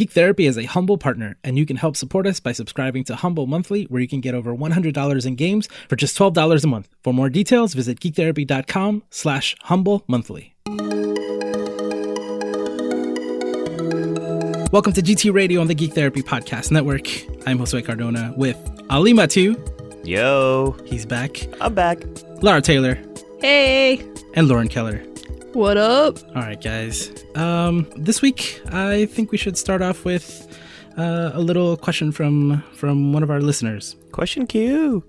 Geek Therapy is a humble partner, and you can help support us by subscribing to Humble Monthly, where you can get over $100 in games for just $12 a month. For more details, visit geektherapy.com slash humble monthly. Welcome to GT Radio on the Geek Therapy Podcast Network. I'm Josue Cardona with Ali Mattu. Yo, He's back. I'm back. Lara Taylor Hey, and Lauren Keller. What up? All right, guys. Um, this week, I think we should start off with uh, a little question from from one of our listeners. Question Q.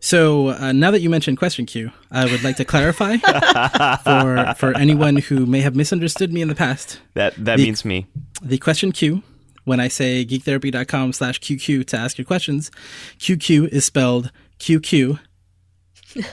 So uh, now that you mentioned question queue, I would like to clarify for for anyone who may have misunderstood me in the past. That that The- means me. The question queue, when I say geektherapy.com slash QQ to ask your questions, QQ is spelled QQ,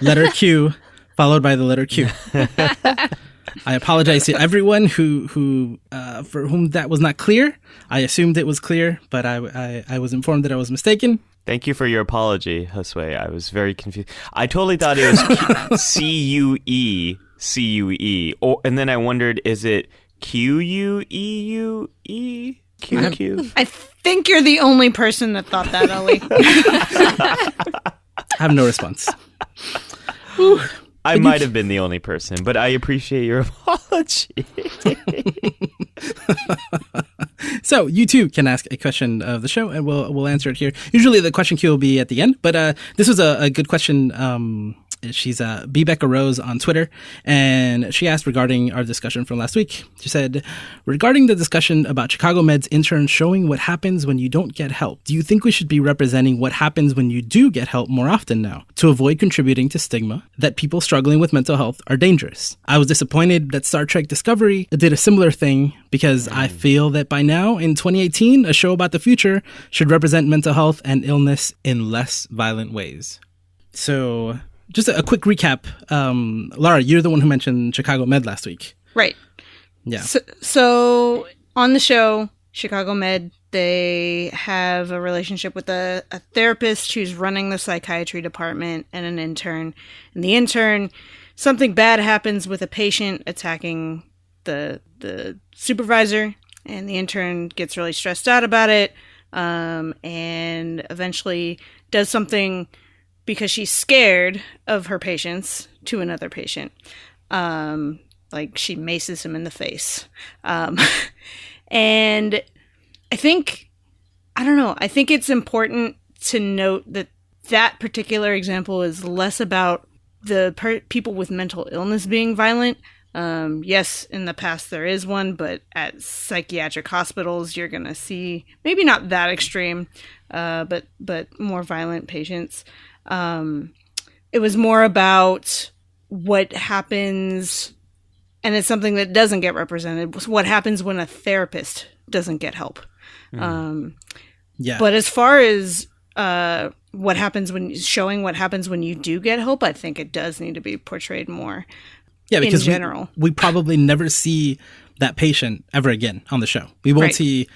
letter Q, followed by the letter Q. I apologize to everyone who who uh, for whom that was not clear. I assumed it was clear, but I, I, I was informed that I was mistaken. Thank you for your apology, Josue. I was very confused. I totally thought it was C U E C U E, and then I wondered, is it Q U E U E Q Q? I think you're the only person that thought that, Ellie. I have no response. I might have been the only person, but I appreciate your apology. So you too can ask a question of the show, and we'll we'll answer it here. Usually the question queue will be at the end, but uh, this was a, a good question. Um, she's uh, Becca Rose on Twitter, and she asked regarding our discussion from last week. She said, regarding the discussion about Chicago Med's intern showing what happens when you don't get help, do you think we should be representing what happens when you do get help more often now to avoid contributing to stigma that people struggling with mental health are dangerous? I was disappointed that Star Trek Discovery did a similar thing because I feel that by now in 2018, a show about the future should represent mental health and illness in less violent ways. So, just a, a quick recap. Um, Lara, you're the one who mentioned Chicago Med last week. right. Yeah. So, so on the show, Chicago Med, they have a relationship with a, a therapist who's running the psychiatry department and an intern. And the intern, something bad happens with a patient attacking the the supervisor, and the intern gets really stressed out about it, um, and eventually does something because she's scared of her patients to another patient. Um, like she maces him in the face. Um, and I think, I don't know, I think it's important to note that that particular example is less about the per- people with mental illness being violent. Um, yes, in the past there is one, but at psychiatric hospitals you're gonna see maybe not that extreme, uh, but but more violent patients. Um, it was more about what happens and it's something that doesn't get represented what happens when a therapist doesn't get help um, Yeah. but as far as uh, what happens when showing what happens when you do get help i think it does need to be portrayed more yeah, in because we- general. We, probably never see that patient ever again on the show. We won't Right. see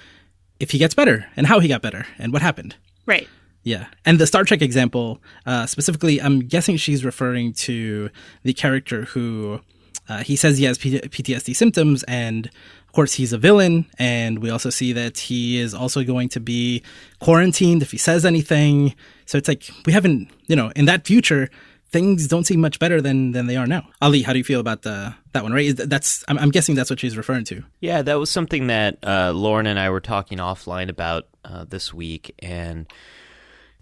if he gets better and how he got better and what happened. right Yeah. And the Star Trek example, uh, specifically, I'm guessing she's referring to the character who uh, he says he has P- PTSD symptoms, and of course, he's a villain. And we also see that he is also going to be quarantined if he says anything. So it's like we haven't, you know, in that future, things don't seem much better than than they are now. Ali, how do you feel about the that one? Right? That's I'm, I'm guessing that's what she's referring to. Yeah, that was something that uh, Lauren and I were talking offline about uh, this week, and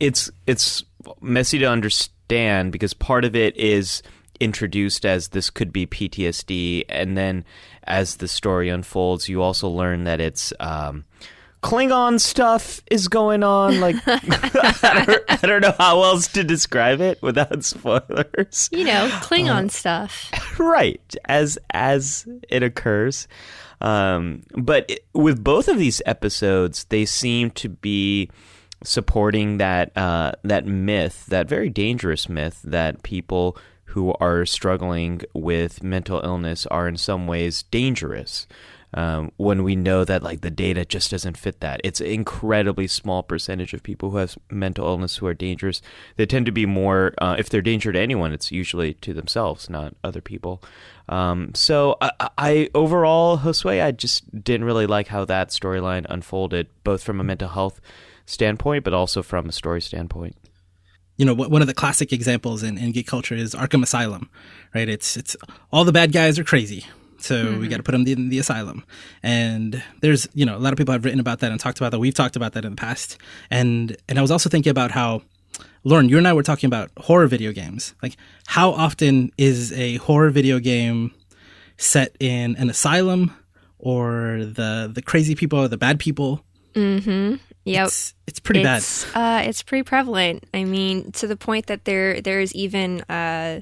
it's it's messy to understand because part of it is introduced as this could be PTSD, and then as the story unfolds, you also learn that it's um, Klingon stuff is going on. Like I, don't, I don't know how else to describe it without spoilers You know, Klingon stuff. right as as it occurs um, but it, with both of these episodes they seem to be supporting that uh, that myth that very dangerous myth that people who are struggling with mental illness are in some ways dangerous um, when we know that like the data just doesn't fit that. It's an incredibly small percentage of people who have mental illness who are dangerous. They tend to be more, uh, if they're danger to anyone, it's usually to themselves, not other people. Um, so I, I overall, Josue, I just didn't really like how that storyline unfolded, both from a mental health standpoint, but also from a story standpoint you know, one of the classic examples in, in geek culture is Arkham Asylum, right? It's, it's all the bad guys are crazy. So mm-hmm. we got to put them in the asylum. And there's, you know, a lot of people have written about that and talked about that. We've talked about that in the past. And, and I was also thinking about how, Lauren, you and I were talking about horror video games. Like, how often is a horror video game set in an asylum or the, the crazy people or the bad people? Mm-hmm. Yep. It's, it's pretty it's, bad. Uh, it's pretty prevalent. I mean, to the point that there there is even uh,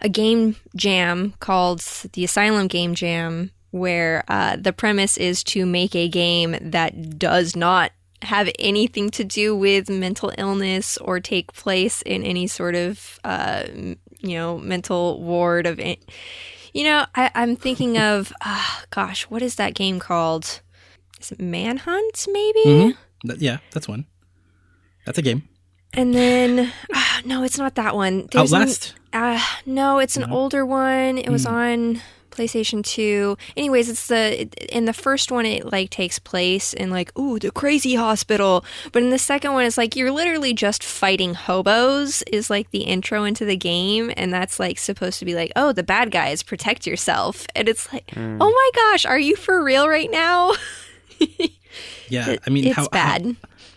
a game jam called the Asylum Game Jam, where uh, the premise is to make a game that does not have anything to do with mental illness or take place in any sort of uh, you know mental ward of. It. You know, I, am thinking of, uh, gosh, what is that game called? Is it Manhunt, maybe? Mm-hmm. Th- yeah, that's one. That's a game. And then, uh, no, it's not that one. There's Outlast. An, uh, no, it's an no. older one. It was mm. on PlayStation Two. Anyways, it's the in the first one it like takes place in like ooh the crazy hospital, but in the second one it's like you're literally just fighting hobos. Is like the intro into the game, and that's like supposed to be like oh the bad guys protect yourself, and it's like mm. oh my gosh, are you for real right now? Yeah, I mean, it's how, bad. How,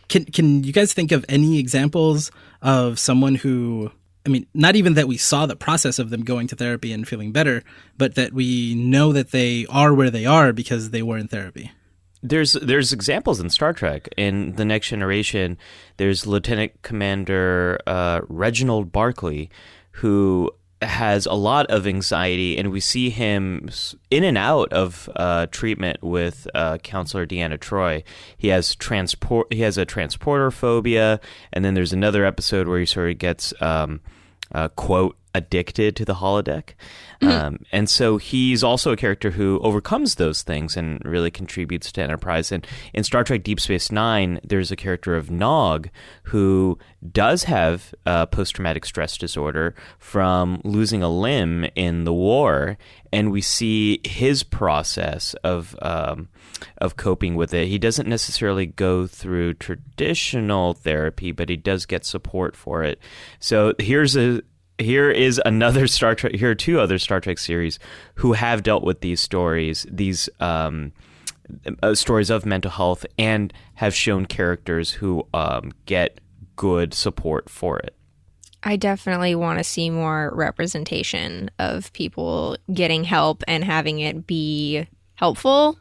can can you guys think of any examples of someone who? I mean, not even that we saw the process of them going to therapy and feeling better, but that we know that they are where they are because they were in therapy. There's there's examples in Star Trek in the Next Generation. There's Lieutenant Commander uh, Reginald Barclay, who has a lot of anxiety, and we see him in and out of uh, treatment with uh, counselor Deanna Troi. He has transport. He has a transporter phobia, and then there's another episode where he sort of gets um, uh, quote addicted to the holodeck. Mm-hmm. Um, and so he's also a character who overcomes those things and really contributes to Enterprise. And in Star Trek Deep Space Nine, there's a character of Nog who does have post traumatic stress disorder from losing a limb in the war. And we see his process of um, of coping with it. He doesn't necessarily go through traditional therapy, but he does get support for it. So here's a here is another Star Trek. Here are two other Star Trek series who have dealt with these stories, these um, uh, stories of mental health, and have shown characters who um, get good support for it. I definitely want to see more representation of people getting help and having it be helpful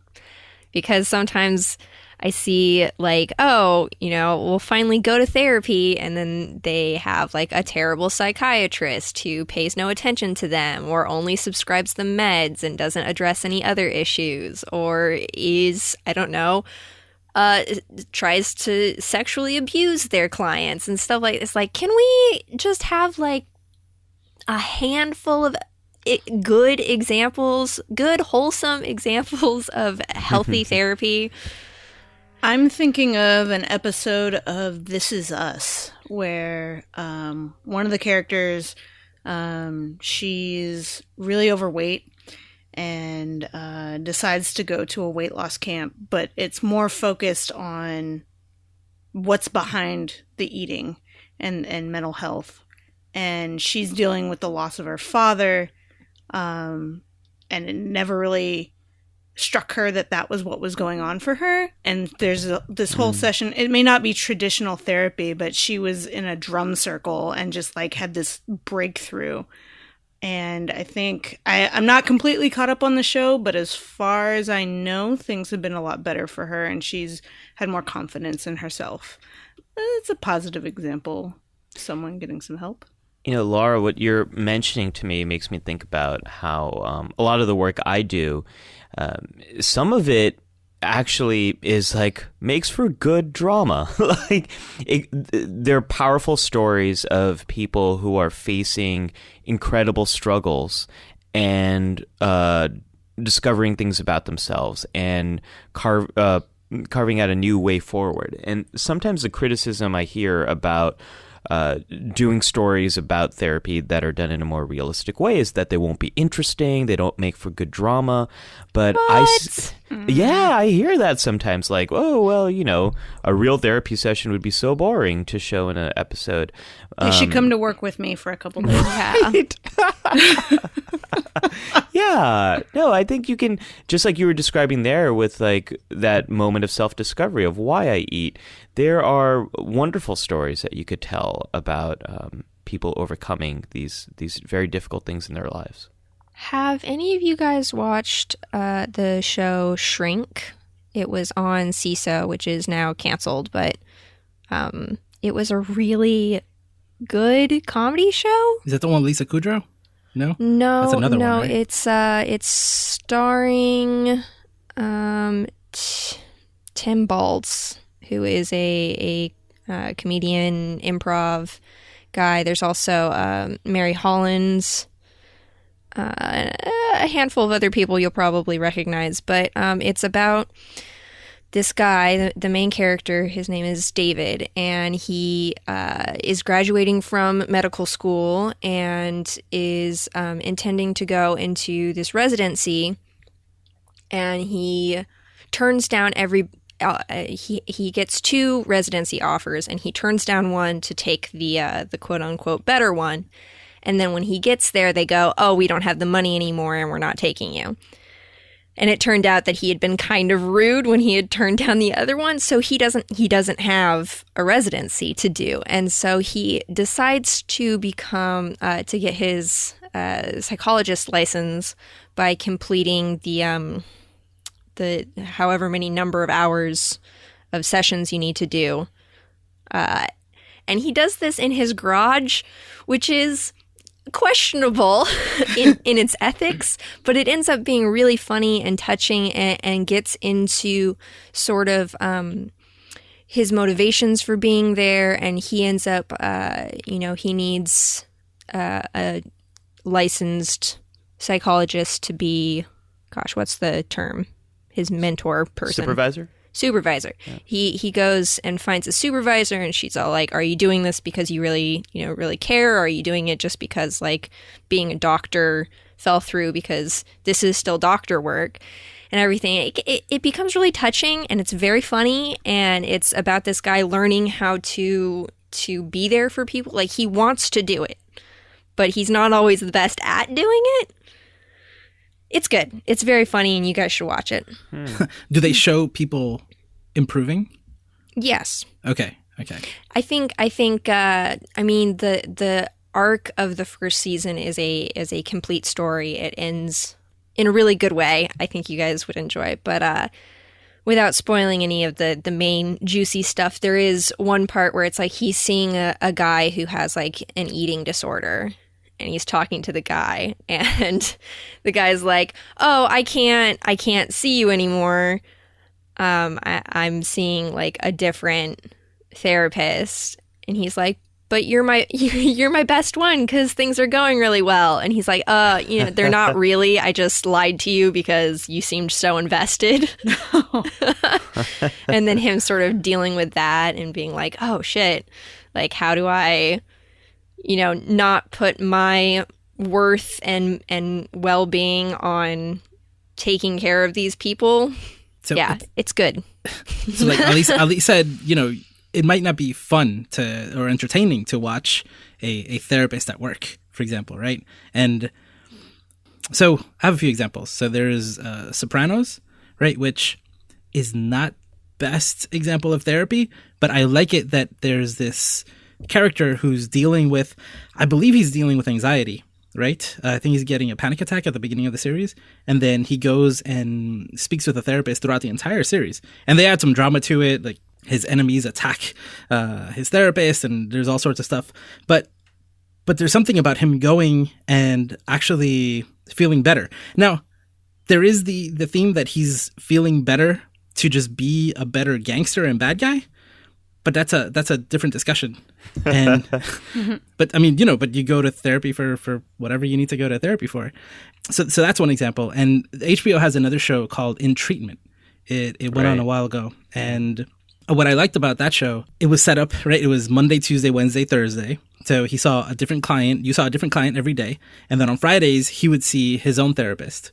because sometimes I see like, oh, you know, we'll finally go to therapy and then they have like a terrible psychiatrist who pays no attention to them or only subscribes the meds and doesn't address any other issues or is, I don't know, uh, tries to sexually abuse their clients and stuff like this. Like, can we just have like a handful of good examples, good wholesome examples of healthy therapy? I'm thinking of an episode of This Is Us where um, one of the characters, um, she's really overweight and uh, decides to go to a weight loss camp, but it's more focused on what's behind the eating and, and mental health. And she's dealing with the loss of her father, um, and it never really struck her that that was what was going on for her. And there's a, this whole mm. session it may not be traditional therapy but she was in a drum circle and just like had this breakthrough. And i think I, i'm not completely caught up on the show but as far as i know things have been a lot better for her and she's had more confidence in herself. It's a positive example someone getting some help you know, Lara, what you're mentioning to me makes me think about how um, a lot of the work I do um, some of it actually is like makes for good drama like it, they're powerful stories of people who are facing incredible struggles and uh, discovering things about themselves and carve uh, carving out a new way forward. And sometimes the criticism I hear about uh, doing stories about therapy that are done in a more realistic way is that they won't be interesting, they don't make for good drama. But I, yeah, I hear that sometimes. Like, oh well, you know, a real therapy session would be so boring to show in an episode. They should come to work with me for a couple days. Yeah. yeah no i think you can just like you were describing there with like that moment of self-discovery of why i eat there are wonderful stories that you could tell about um, people overcoming these these very difficult things in their lives Have any of you guys watched uh, the show Shrink? It was on Seeso, which is now canceled, but um, it was a really good comedy show. Is that the one Lisa Kudrow? No. No, That's another no, one, right? it's uh, it's starring um, T- Tim Baltz, who is a a uh, comedian, improv guy. There's also um, Mary Holland, uh, a handful of other people you'll probably recognize, but um, it's about this guy, the, the main character, his name is David, and he uh, is graduating from medical school and is um, intending to go into this residency. And he turns down every. Uh, he he gets two residency offers, and he turns down one to take the uh, the quote unquote better one. And then when he gets there, they go, "Oh, we don't have the money anymore, and we're not taking you." and it turned out that he had been kind of rude when he had turned down the other one so he doesn't he doesn't have a residency to do and so he decides to become uh, to get his uh, psychologist license by completing the um the however many number of hours of sessions you need to do uh, and he does this in his garage which is questionable in, in its ethics, but it ends up being really funny and touching and, and gets into sort of um, his motivations for being there. And he ends up, uh, you know, he needs uh, a licensed psychologist to be, gosh, what's the term? His mentor person supervisor supervisor. He he goes and finds a supervisor and she's all like, "Are you doing this because you really, you know, really care or are you doing it just because like being a doctor fell through because this is still doctor work?" And everything. It, it, it becomes really touching and it's very funny and it's about this guy learning how to to be there for people. Like he wants to do it, but he's not always the best at doing it. It's good. It's very funny and you guys should watch it. Do they show people improving? Yes. Okay. Okay. I think I think uh, I mean the the arc of the first season is a is a complete story. It ends in a really good way. I think you guys would enjoy it, but uh, without spoiling any of the the main juicy stuff, there is one part where it's like he's seeing a, a guy who has like an eating disorder. And he's talking to the guy, and the guy's like, "Oh, I can't, I can't see you anymore. Um, I, I'm seeing like a different therapist. And he's like but you're my you're my best one because things are going really well. And he's like uh you know they're not really. I just lied to you because you seemed so invested. And then him sort of dealing with that and being like oh shit. Like how do i you know not put my worth and and well-being on taking care of these people So yeah it's good So like at least at least said, you know, it might not be fun to or entertaining to watch a, a therapist at work, for example, right? And so I have a few examples. So there's uh, Sopranos, right, which is not best example of therapy, but I like it that there's this character who's dealing with, I believe he's dealing with anxiety, right? Uh, I think he's getting a panic attack at the beginning of the series, and then he goes and speaks with a therapist throughout the entire series, and they add some drama to it, like his enemies attack uh, his therapist, and there's all sorts of stuff, but but there's something about him going and actually feeling better. Now, there is the the theme that he's feeling better to just be a better gangster and bad guy, but that's a that's a different discussion. And but I mean, you know, but you go to therapy for for whatever you need to go to therapy for. So so that's one example. And HBO has another show called In Treatment. It it went on a while ago, and what I liked about that show, it was set up right. It was Monday, Tuesday, Wednesday, Thursday. So he saw a different client. You saw a different client every day, and then on Fridays he would see his own therapist,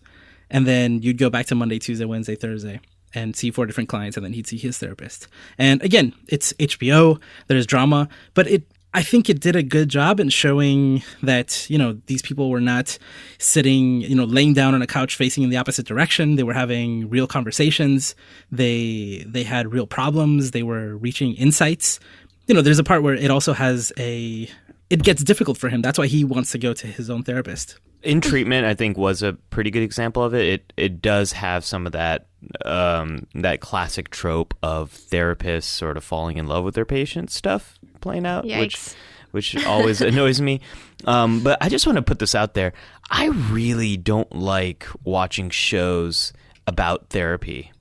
and then you'd go back to Monday, Tuesday, Wednesday, Thursday, and see four different clients, and then he'd see his therapist. And again, it's HBO. There's drama, but it. I think it did a good job in showing that you know these people were not sitting, you know, laying down on a couch facing in the opposite direction. They were having real conversations. They they had real problems. They were reaching insights. You know, there's a part where it also has a. It gets difficult for him. That's why he wants to go to his own therapist. in treatment i think was a pretty good example of it it it does have some of that um that classic trope of therapists sort of falling in love with their patients stuff playing out which Yikes. which always annoys me. Um but i just want to put this out there. I really don't like watching shows about therapy.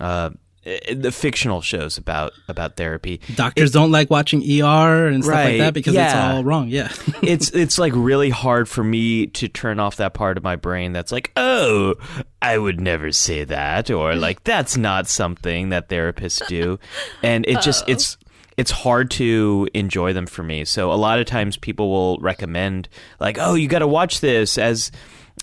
Uh the fictional shows about about therapy Doctors don't like watching ER and stuff like that because it's all wrong. Yeah. it's it's like really hard for me to turn off that part of my brain that's like, oh, I would never say that, or like that's not something that therapists do, and it just it's it's hard to enjoy them for me. So a lot of times people will recommend like, oh, you got to watch this as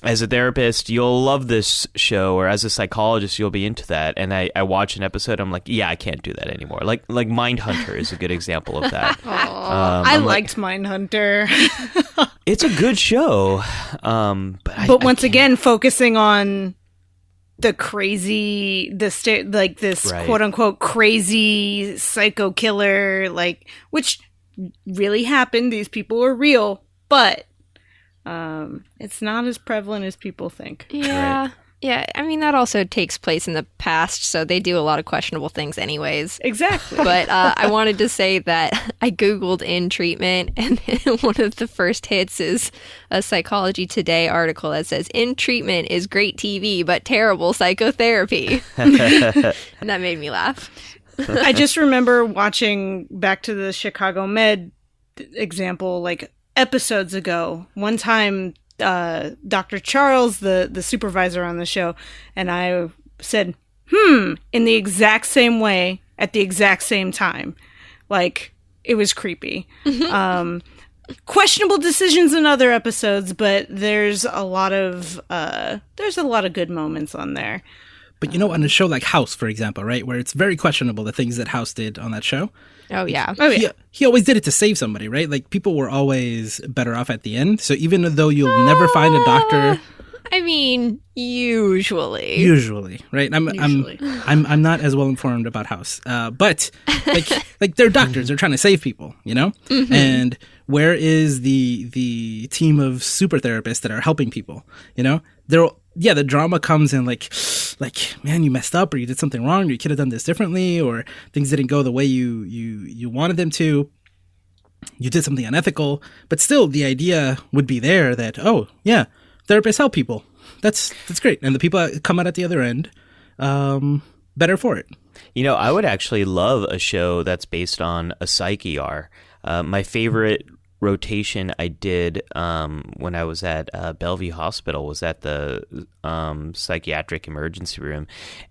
as a therapist, you'll love this show, or as a psychologist, you'll be into that. And I, I watch an episode, I'm like, yeah, I can't do that anymore. Like like Mindhunter is a good example of that. Um, I I'm like- Mindhunter, It's a good show, um, but I, but once again, focusing on the crazy, the sta- like this Right. quote unquote crazy psycho killer, like which really happened. These people were real, but um, it's not as prevalent as people think. Yeah. Yeah. I mean, that also takes place in the past, so they do a lot of questionable things, anyways. Exactly. But uh, I wanted to say that I Googled in treatment, and one of the first hits is a Psychology Today article that says, In treatment is great TV, but terrible psychotherapy. and that made me laugh. I just remember watching back to the Chicago Med example like episodes ago. One time, uh, Dr. Charles, the, the supervisor on the show, and I said, hmm, in the exact same way at the exact same time. Like, it was creepy. um, questionable decisions in other episodes, but there's a lot of uh, there's a lot of good moments on there. But you know, on a show like House, for example, right, where it's very questionable the things that House did on that show. Oh, yeah. Oh yeah. He, he always did it to save somebody, right? Like people were always better off at the end. So even though you'll never find a doctor, I mean, usually. usually, right? I'm Usually. I'm I'm I'm not as well informed about House, uh, but like like they're doctors, they're trying to save people, you know. And where is the the team of super therapists that are helping people? You know, they're yeah, the drama comes in like like man, you messed up or you did something wrong, or you could have done this differently, or things didn't go the way you you you wanted them to. You did something unethical, but still, the idea would be there that oh yeah, therapists help people. That's that's great, and the people that come out at the other end, um, better for it. You know, I would actually love a show that's based on a psych ER. Uh, my favorite rotation I did um, when I was at uh, Bellevue Hospital was at the um, psychiatric emergency room.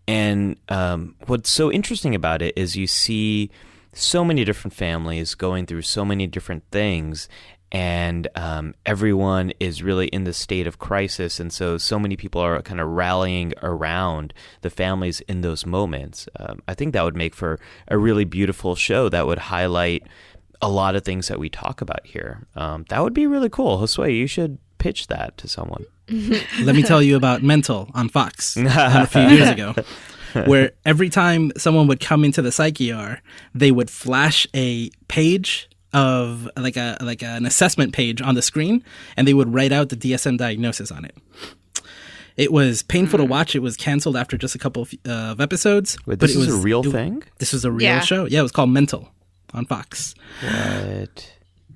And um, what's so interesting about it is you see so many different families going through so many different things. And um, everyone is really in the state of crisis, and so so many people are kind of rallying around the families in those moments. Um, I think that would make for a really beautiful show that would highlight a lot of things that we talk about here. Um, that would be really cool. Josue, you should pitch that to someone. Let me tell you about Mental on Fox a few years ago, where every time someone would come into the psych ER, they would flash a page of like a like an assessment page on the screen, and they would write out the DSM diagnosis on it. It was painful to watch. It was canceled after just a couple of, uh, of episodes. Wait, but this it is was a real it- thing? This was a real Yeah. show. Yeah, it was called Mental on Fox. What?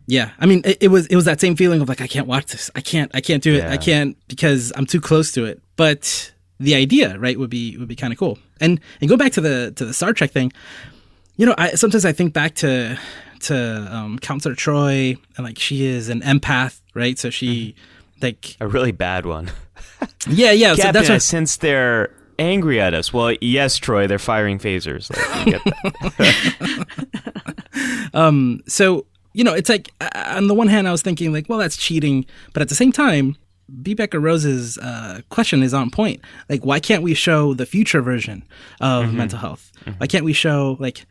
Yeah, I mean, it, it was it was that same feeling of like I can't watch this. I can't I can't do it. I can't because I'm too close to it. But the idea, right, would be would be kind of cool. And and go back to the to the Star Trek thing. you know, I sometimes I think back to to um, Counselor Troi, and like she is an empath, right? So she like A really bad one. yeah, yeah. so Captain, that's I what, sense they're angry at us. Well, yes, Troi, they're firing phasers. Like, you get that. um. So you know, it's like uh, on the one hand, I was thinking like, well, that's cheating, but at the same time. Becca Rose's uh, question is on point. Like, why can't we show the future version of mental health? Why can't we show like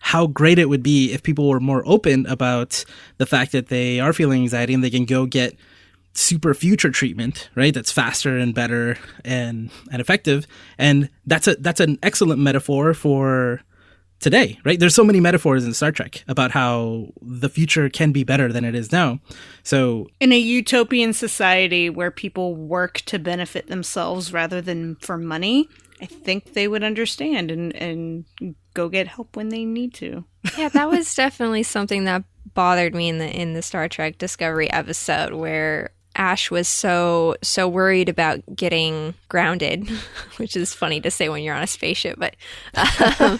how great it would be if people were more open about the fact that they are feeling anxiety and they can go get super future treatment, right? That's faster and better and and effective. And that's a that's an excellent metaphor for today, right? There's so many metaphors in Star Trek about how the future can be better than it is now. So In a utopian society where people work to benefit themselves rather than for money, I think they would understand and, and go get help when they need to. yeah, that was definitely something that bothered me in the in the Star Trek Discovery episode where Ash was so so worried about getting grounded, which is funny to say when you're on a spaceship, but um,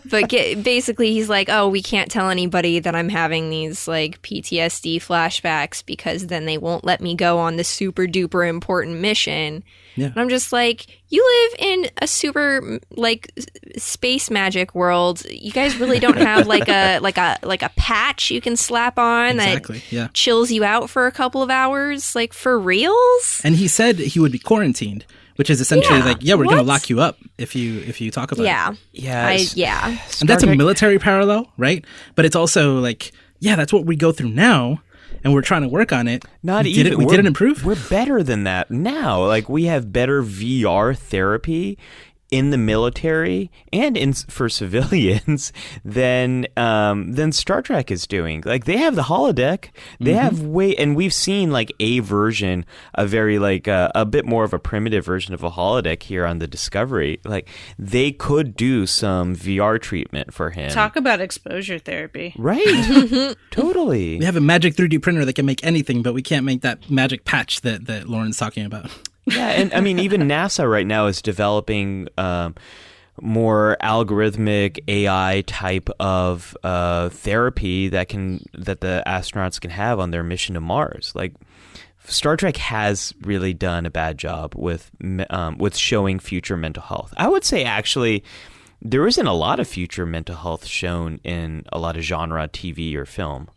but get, basically he's like, "Oh, we can't tell anybody that I'm having these like PTSD flashbacks because then they won't let me go on the super duper important mission." Yeah. And I'm just like, you live in a super like space magic world. You guys really don't have like a like a like a patch you can slap on exactly, that yeah. chills you out for a couple of hours, like for reals. And he said he would be quarantined, which is essentially Yeah, like, yeah, we're going to lock you up if you if you talk about it. Yeah, Yeah, yeah. and that's a military parallel, right? But it's also like, yeah, that's what we go through now, and we're trying to work on it. Not we even. Did it, we we're- didn't improve. We're better than that now. Like we have better VR therapy in the military and in for civilians than um, than Star Trek is doing. Like they have the holodeck. They have way, and we've seen like a version, a very like uh, a bit more of a primitive version of a holodeck here on the Discovery. Like they could do some VR treatment for him. Talk about exposure therapy. right? totally. we have a magic 3D printer that can make anything, but we can't make that magic patch that that Lauren's talking about. Yeah, and I mean, even NASA right now is developing um, more algorithmic AI type of uh, therapy that can that the astronauts can have on their mission to Mars. Like Star Trek has really done a bad job with um, with showing future mental health. I would say actually. There isn't a lot of future mental health shown in a lot of genre TV or film.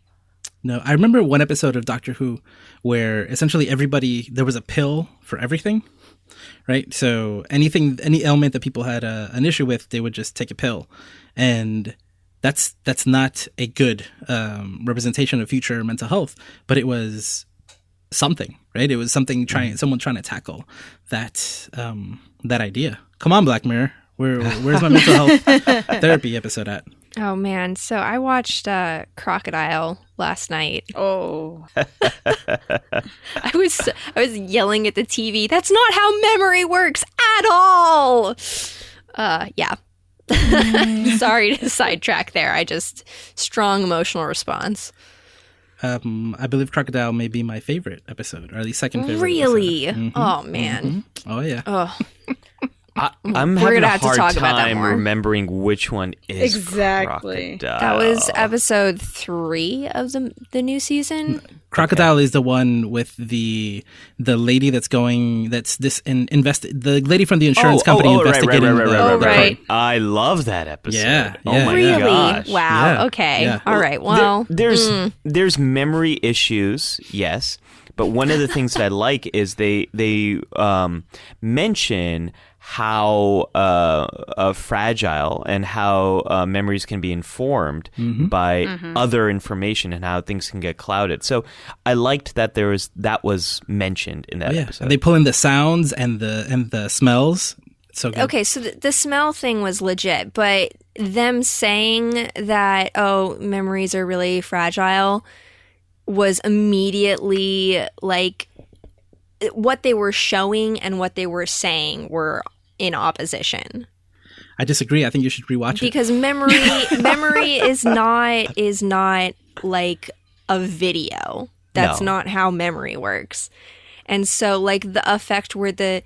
No, I remember one episode of Doctor Who where essentially everybody there was a pill for everything, right? So anything, any ailment that people had uh, an issue with, they would just take a pill, and that's that's not a good um, representation of future mental health. But it was something, right? It was something trying, someone trying to tackle that um, that idea. Come on, Black Mirror, where where's my mental health therapy episode at? Oh man, so I watched uh, Crocodile last night. Oh, I was I was yelling at the TV. That's not how memory works at all. Uh, yeah. Sorry to sidetrack there. I just strong emotional response. Um, I believe Crocodile may be my favorite episode, or at least second favorite. Really? episode. Mhm. Oh man. Oh yeah. Oh, I, I'm We're having gonna a have to hard talk about that time more. remembering which one is Exactly. Crocodile. that was episode three of the the new season. Crocodile is the one with the the lady that's going that's this in, invest the lady from the insurance company oh, right, right, investigating. right, right, the- right, Oh, right, right, right. I love that episode. Yeah, oh my yeah. really? gosh. Wow. Yeah, Okay. yeah. All right. Well, There- there's mm. there's memory issues, yes, but one of the things that I like is they they um, mention how uh, uh, fragile and how uh, memories can be informed Mm-hmm. by other information and how things can get clouded. So I liked that there was that was mentioned in that Oh, yeah, episode. and they pull in the sounds and the and the smells. So good. Okay, so the, the smell thing was legit, but them saying that oh memories are really fragile was immediately like what they were showing and what they were saying were in opposition I disagree. I think you should rewatch it. because memory memory is not is not like a video that's No. not how memory works and so like the effect where the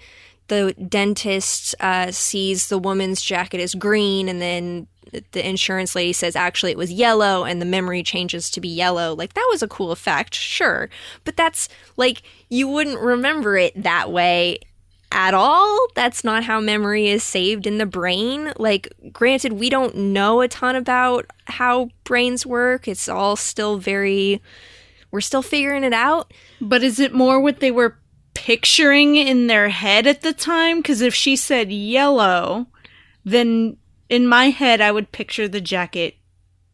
the dentist uh, sees the woman's jacket is green and then the insurance lady says actually it was yellow and the memory changes to be yellow. Like that was a cool effect, sure. But that's like you wouldn't remember it that way at all. That's not how memory is saved in the brain. Like, granted, we don't know a ton about how brains work. It's all still very, we're still figuring it out. But is it more what they were picturing in their head at the time? Because if she said yellow, then in my head, I would picture the jacket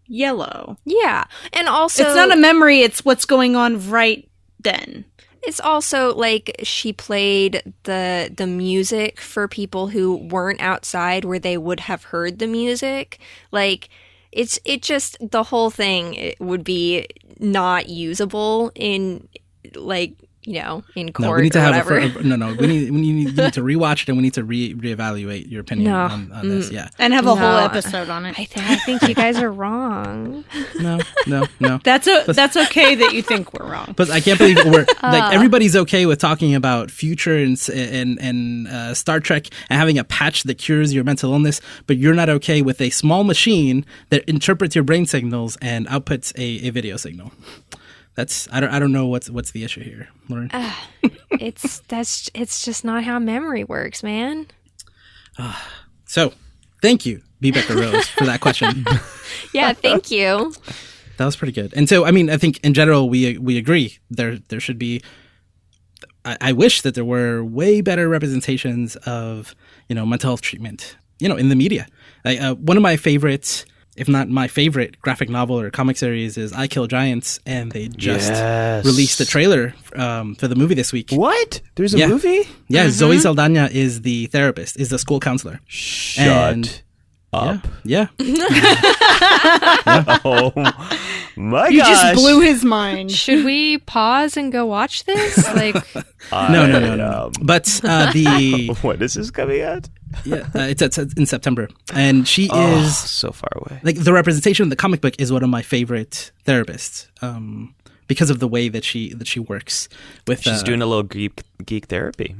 yellow. Yeah. And also, it's not a memory, it's what's going on right then. It's also like she played the the music for people who weren't outside where they would have heard the music. Like it's it just the whole thing would be not usable in like you know, in court no, we need to or have whatever. a, no, no. We need, we need, you need to rewatch it and we need to re reevaluate your opinion No. on, on this. Yeah, And have a whole episode on it. I, th- I think you guys are wrong. no, no, no. That's a, that's okay that you think we're wrong. But I can't believe we're Uh. like everybody's okay with talking about future and and and uh, Star Trek and having a patch that cures your mental illness, but you're not okay with a small machine that interprets your brain signals and outputs a, a video signal. That's I don't I don't know what's what's the issue here, Lauren. It's that's it's just not how memory works, man. So, thank you. Becca Rose, for that question. Yeah, thank you. That was pretty good. And so, I mean, I think in general we we agree there there should be. I, I wish that there were way better representations of you know mental health treatment you know in the media. I, uh, one of my favorites, if not my favorite, graphic novel or comic series is I Kill Giants, and they just Yes. released the trailer um, for the movie this week. What? There's a Yeah. movie? Yeah, Zoe Saldana is the therapist, is the school counselor. Shut And- up. Yeah, Oh my You gosh. just blew his mind. Should we pause and go watch this? Like, no, no, no, no. Um, But uh, the What is this coming out? Yeah, uh, it's, it's in September, and she Oh, is so far away. like the representation of the comic book is one of my favorite therapists um, because of the way that she that she works with. She's uh, doing a little geek geek therapy.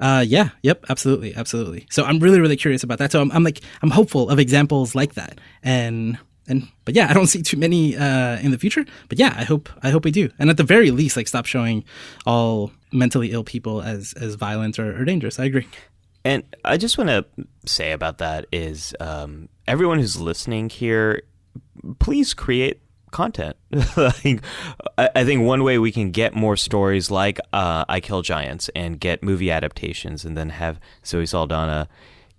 Uh, yeah, yep, absolutely, absolutely. So I'm really, really curious about that. So I'm, I'm like, I'm hopeful of examples like that, and and but yeah, I don't see too many uh, in the future. But yeah, I hope I hope we do, and at the very least, like stop showing all mentally ill people as as violent or, or dangerous. I agree. And I just want to say about that is um, everyone who's listening here, please create content. like, I, think one way we can get more stories like uh, I Kill Giants and get movie adaptations and then have Zoe Saldana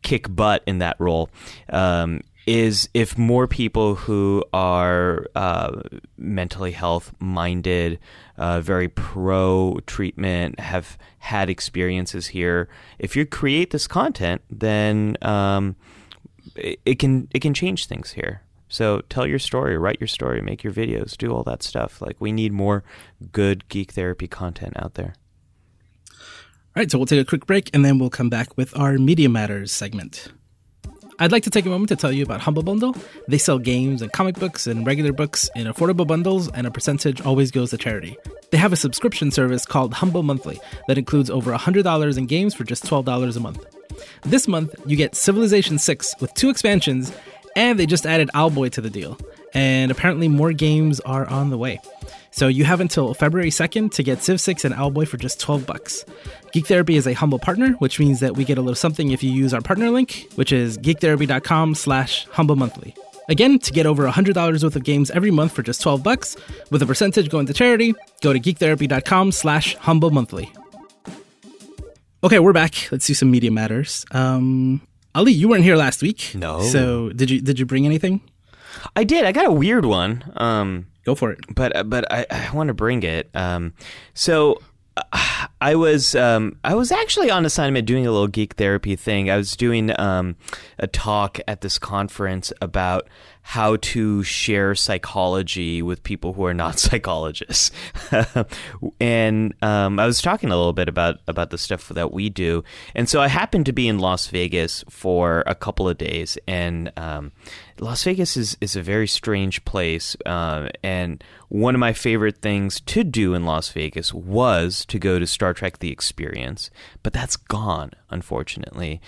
kick butt in that role um, is if more people who are uh, mentally health minded, uh, very pro treatment, have had experiences here. If you create this content, then um, it, it can it can change things here. So tell your story, write your story, make your videos, do all that stuff. Like we need more good geek therapy content out there. All right, so we'll take a quick break and then we'll come back with our Media Matters segment. I'd like to take a moment to tell you about Humble Bundle. They sell games and comic books and regular books in affordable bundles, and a percentage always goes to charity. They have a subscription service called Humble Monthly that includes over $100 in games for just $12 a month. This month, you get Civilization 6 with two expansions, and they just added Owlboy to the deal. And apparently, more games are on the way. So you have until February 2nd to get Civ 6 and Owlboy for just 12 bucks. Geek Therapy is a humble partner, which means that we get a little something if you use our partner link, which is geektherapy.com slash humble monthly. Again, to get over $100 worth of games every month for just 12 bucks, with a percentage going to charity, go to geektherapy.com slash humble monthly. Okay, we're back. Let's do some media matters. Um, Ali, you weren't here last week. No. So did you did you bring anything? I did. I got a weird one. Um, Go for it. but uh, but I, I want to bring it. Um, so I was um, I was actually on assignment doing a little geek therapy thing. I was doing um, a talk at this conference about how to share psychology with people who are not psychologists, and um, I was talking a little bit about about the stuff that we do. And so I happened to be in Las Vegas for a couple of days, and um, Las Vegas is, is a very strange place. Uh, and one of my favorite things to do in Las Vegas was to go to Star Trek The Experience, but that's gone, unfortunately.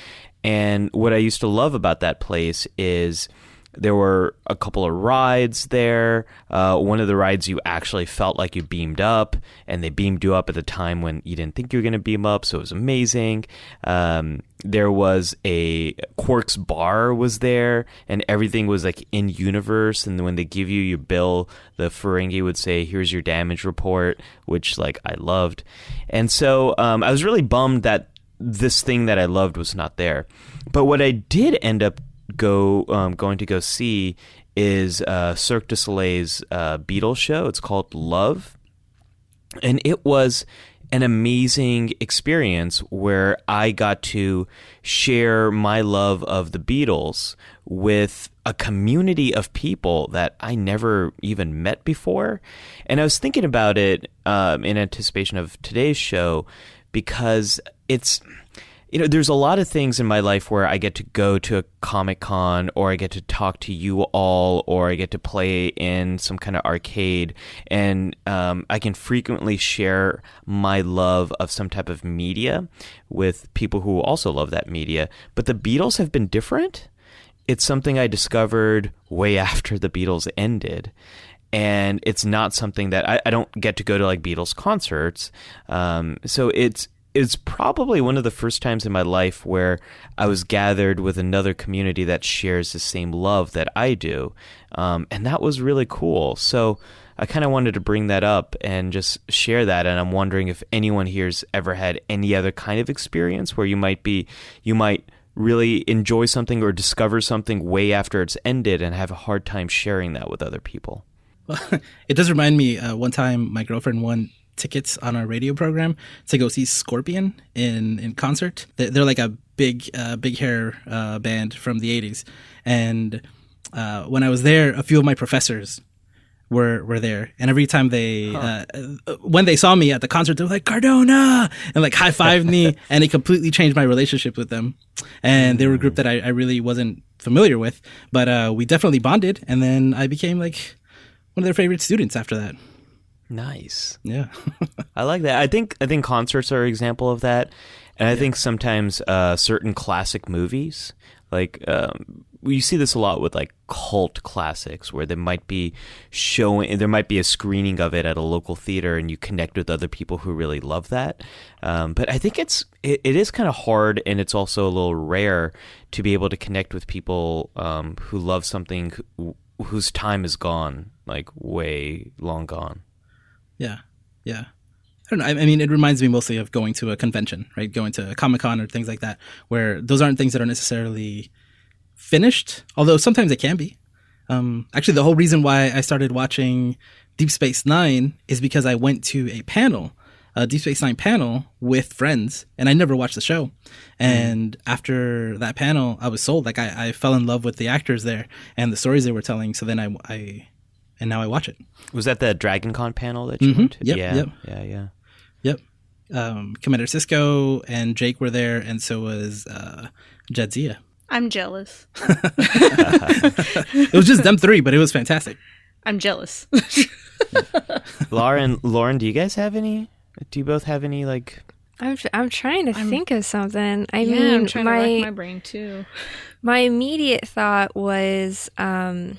And what I used to love about that place is There were a couple of rides there. Uh, one of the rides you actually felt like you beamed up, and they beamed you up at the time when you didn't think you were going to beam up, so it was amazing. Um, there was a Quark's bar was there, and everything was like in universe. And when they give you your bill, the Ferengi would say, "Here's your damage report," which like I loved. And so um, I was really bummed that this thing that I loved was not there. But what I did end up go um, going to go see is uh, Cirque du Soleil's uh, Beatles show. It's called Love, and it was an amazing experience where I got to share my love of the Beatles with a community of people that I never even met before. And I was thinking about it um, in anticipation of today's show because it's you know, there's a lot of things in my life where I get to go to a Comic Con or I get to talk to you all or I get to play in some kind of arcade and um, I can frequently share my love of some type of media with people who also love that media. But the Beatles have been different. It's something I discovered way after the Beatles ended and it's not something that I, I, don't get to go to like Beatles concerts. Um, so it's it's probably one of the first times in my life where I was gathered with another community that shares the same love that I do. Um, and that was really cool. So I kind of wanted to bring that up and just share that. And I'm wondering if anyone here's ever had any other kind of experience where you might be, you might really enjoy something or discover something way after it's ended and have a hard time sharing that with other people. Well, it does remind me uh, one time my girlfriend won tickets on our radio program to go see Scorpion in in concert. They're, they're like a big uh, big hair uh, band from the '80s, and uh, when I was there, a few of my professors were were there, and every time they huh. uh, when they saw me at the concert, they were like Cardona and like high fived me, and it completely changed my relationship with them. And they were a group that I, I really wasn't familiar with, but uh, we definitely bonded, and then I became like one of their favorite students after that. Nice. Yeah. I like that. I think I think concerts are an example of that. And I yeah. think sometimes uh, certain classic movies, like um, you see this a lot with like cult classics, where there might be showing, there might be a screening of it at a local theater, and you connect with other people who really love that. Um, but I think it's it, it is kind of hard, and it's also a little rare to be able to connect with people um, who love something who, whose time is gone, like way long gone. Yeah, yeah. I don't know. I mean, it reminds me mostly of going to a convention, right? Going to a Comic Con or things like that, where those aren't things that are necessarily finished, although sometimes it can be. Um, actually, the whole reason why I started watching Deep Space Nine is because I went to a panel, a Deep Space Nine panel with friends, and I never watched the show. And mm. after that panel, I was sold. Like I, I fell in love with the actors there and the stories they were telling. So then I, I and now I watch it. Was that the Dragon Con panel that you mm-hmm. went to? Yep, yeah, yep. yeah, yeah. Yep. Um, Commander Sisko and Jake were there, and so was uh, Jadzia. I'm jealous. it was just them three, but it was fantastic. I'm jealous. Lauren, Lauren, do you guys have any? Do you both have any like? I'm I'm trying to I'm, think of something. I yeah, mean, I'm trying my, to rack my brain too. My immediate thought was um,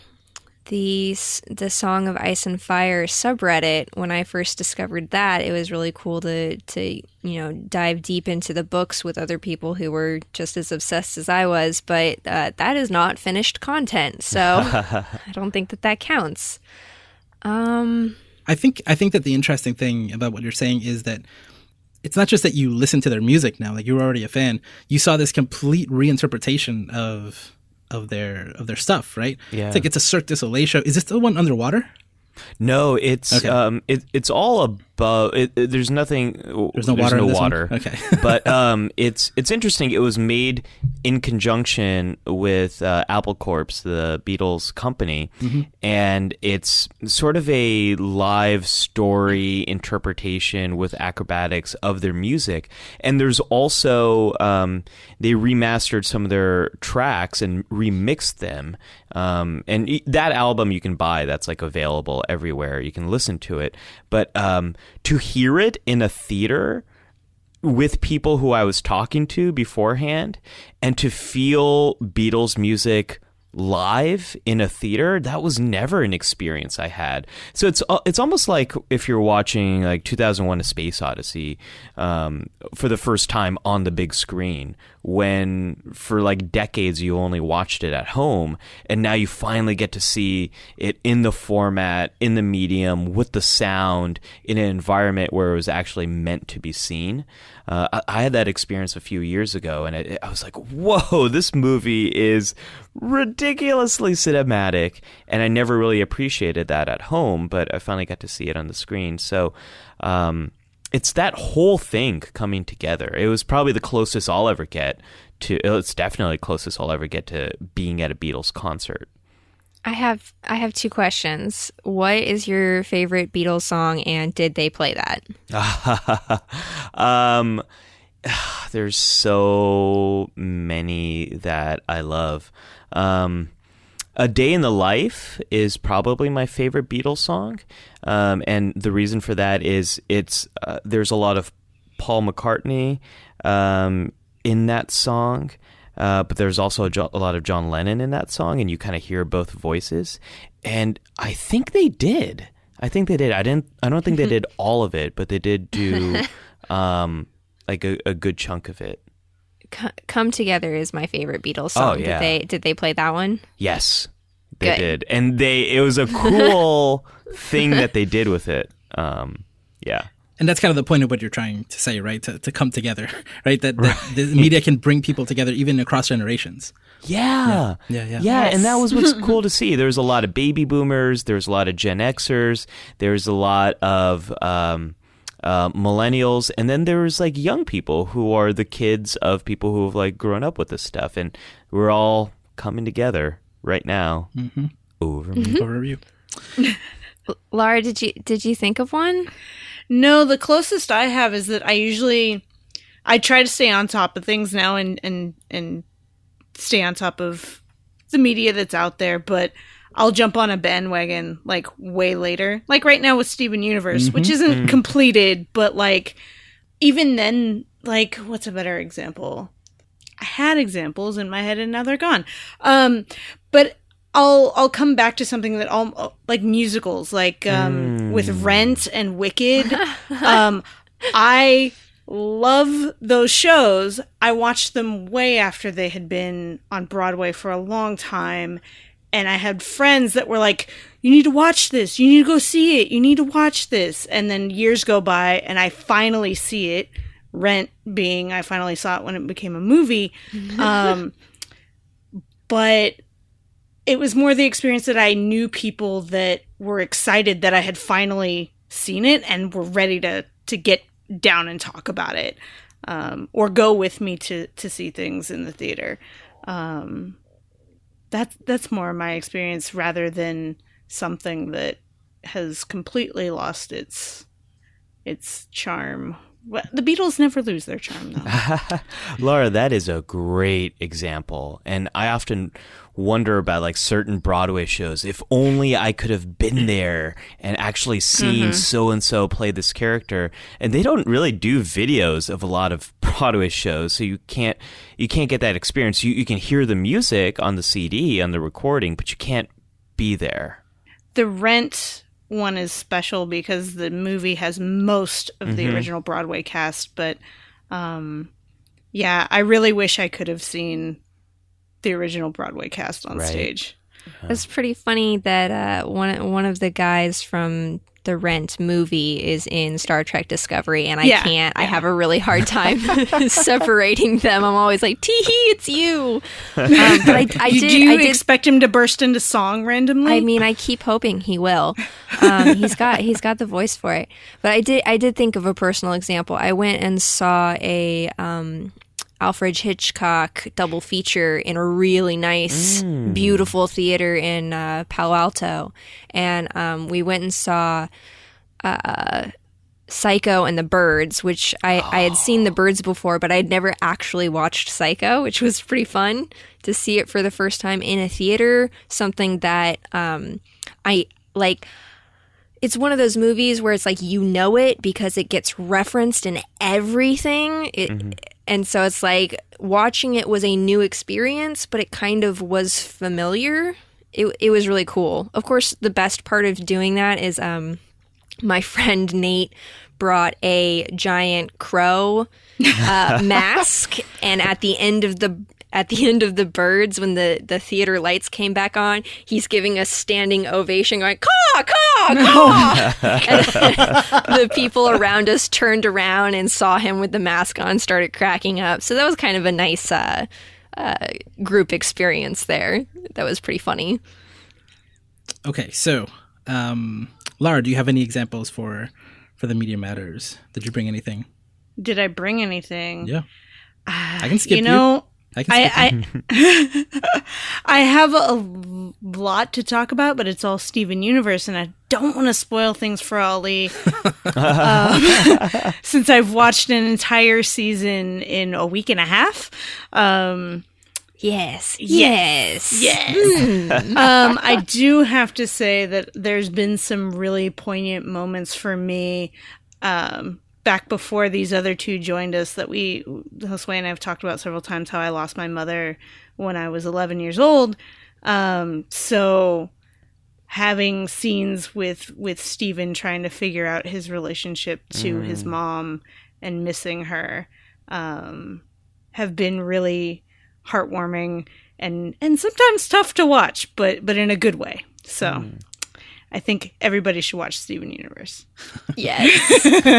the the Song of Ice and Fire subreddit. When I first discovered that, it was really cool to to you know dive deep into the books with other people who were just as obsessed as I was. But uh, that is not finished content, so I don't think that that counts. Um, I think I think that the interesting thing about what you're saying is that it's not just that you listen to their music now, like you're already a fan. You saw this complete reinterpretation of of their of their stuff, right? Yeah. It's like it's a Cirque du Soleil show. Is this the one underwater? No, it's okay. um, it, it's all above. It, it, there's nothing. There's no water. There's no water. Okay, but um, it's it's interesting. It was made in conjunction with uh, Apple Corps, the Beatles company, mm-hmm. and it's sort of a live story interpretation with acrobatics of their music. And there's also um, they remastered some of their tracks and remixed them. Um, and that album you can buy. That's like available everywhere. You can listen to it, but um, to hear it in a theater with people who I was talking to beforehand and to feel Beatles music live in a theater that was never an experience i had. So it's uh, it's almost like if you're watching like 2001 a space odyssey um, for the first time on the big screen when for like decades you only watched it at home and now you finally get to see it in the format in the medium with the sound in an environment where it was actually meant to be seen. Uh, I, I, had that experience a few years ago, and it, I was like, "Whoa, this movie is ridiculously cinematic." And I never really appreciated that at home, but I finally got to see it on the screen. So, um, it's that whole thing coming together. It was probably the closest I'll ever get to. It's definitely closest I'll ever get to being at a Beatles concert. I have I have two questions. What is your favorite Beatles song, and did they play that? um, there's so many that I love. Um, a Day in the Life is probably my favorite Beatles song, um, and the reason for that is it's uh, there's a lot of Paul McCartney um, in that song. Uh, but there's also a, jo- a, lot of John Lennon in that song, and you kind of hear both voices. And I think they did. I think they did. I didn't. I don't think they did all of it, but they did do um, like a, a, good chunk of it. "Come Together" is my favorite Beatles song. Oh, yeah. Did they did they play that one? Yes, they good. did, and they it was a cool thing that they did with it. Um, yeah and that's kind of the point of what you're trying to say, right? To, to come together, right? That, right. that the media can bring people together even across generations. Yeah. Yeah. Yeah. Yeah. yeah. Yes. And that was what's cool to see. There's a lot of baby boomers. There's a lot of Gen Xers. There's a lot of um, uh, millennials. And then there's like young people who are the kids of people who have like grown up with this stuff. And we're all coming together right now. Mm-hmm. Over mm-hmm. Over you. Lara, did you did you think of one? No, the closest I have is that I usually I try to stay on top of things now and and and stay on top of the media that's out there, but I'll jump on a bandwagon like way later. Like right now with Steven Universe, mm-hmm. which isn't mm-hmm. completed, but like even then like what's a better example? I had examples in my head and now they're gone. Um but I'll I'll come back to something that all like musicals, like um, mm. with Rent and Wicked. um, I love those shows. I watched them way after they had been on Broadway for a long time, and I had friends that were like, "You need to watch this. You need to go see it. You need to watch this." And then years go by, and I finally see it. Rent being, I finally saw it when it became a movie. Um, but it was more the experience that I knew people that were excited that I had finally seen it and were ready to to get down and talk about it, um, or go with me to to see things in the theater. Um, that's that's more my experience rather than something that has completely lost its its charm the Beatles never lose their charm, though. Lara, that is a great example. And I often wonder about like certain Broadway shows. If only I could have been there and actually seen so and so play this character. And they don't really do videos of a lot of Broadway shows, so you can't you can't get that experience. You you can hear the music on the CD on the recording, but you can't be there. The Rent one is special because the movie has most of mm-hmm. the original Broadway cast, but um, yeah, I really wish I could have seen the original Broadway cast on right. stage. It's pretty funny that uh, one one of the guys from the Rent movie is in Star Trek Discovery, and I yeah, can't. Yeah. I have a really hard time separating them. I'm always like, "Tee hee, it's you." Um, but I, I did. Do you I did, expect him to burst into song randomly? I mean, I keep hoping he will. Um, he's got he's got the voice for it. But I did I did think of a personal example. I went and saw a um, Alfred Hitchcock double feature in a really nice, mm. beautiful theater in uh, Palo Alto, and um, we went and saw uh, Psycho and the Birds, which I, oh. I had seen the Birds before, but I'd never actually watched Psycho, which was pretty fun to see it for the first time in a theater. Something that um, I like it's one of those movies where it's like you know it because it gets referenced in everything. It mm-hmm and so it's like watching it was a new experience, but it kind of was familiar. It it was really cool. Of course, the best part of doing that is um my friend Nate brought a giant crow uh, mask, and at the end of the at the end of the birds, when the the theater lights came back on, he's giving a standing ovation, going caw caw caw. and the people around us turned around and saw him with the mask on, started cracking up. So that was kind of a nice. Uh, uh, group experience there. That was pretty funny. Okay, so um, Lara, do you have any examples for for the media matters? Did you bring anything? Did I bring anything? Yeah, I can skip you know, I can I I, I have a lot to talk about, but it's all Steven Universe, and I don't want to spoil things for Ali. um, since I've watched an entire season in a week and a half. Um, Yes. Yes. Yes. um, I do have to say that there's been some really poignant moments for me um, back before these other two joined us that we, Josue and I have talked about several times how I lost my mother when I was 11 years old. Um, so having scenes with with Steven trying to figure out his relationship to his mom and missing her um, have been really heartwarming and and sometimes tough to watch, but but in a good way. So I think everybody should watch Steven Universe. Yes.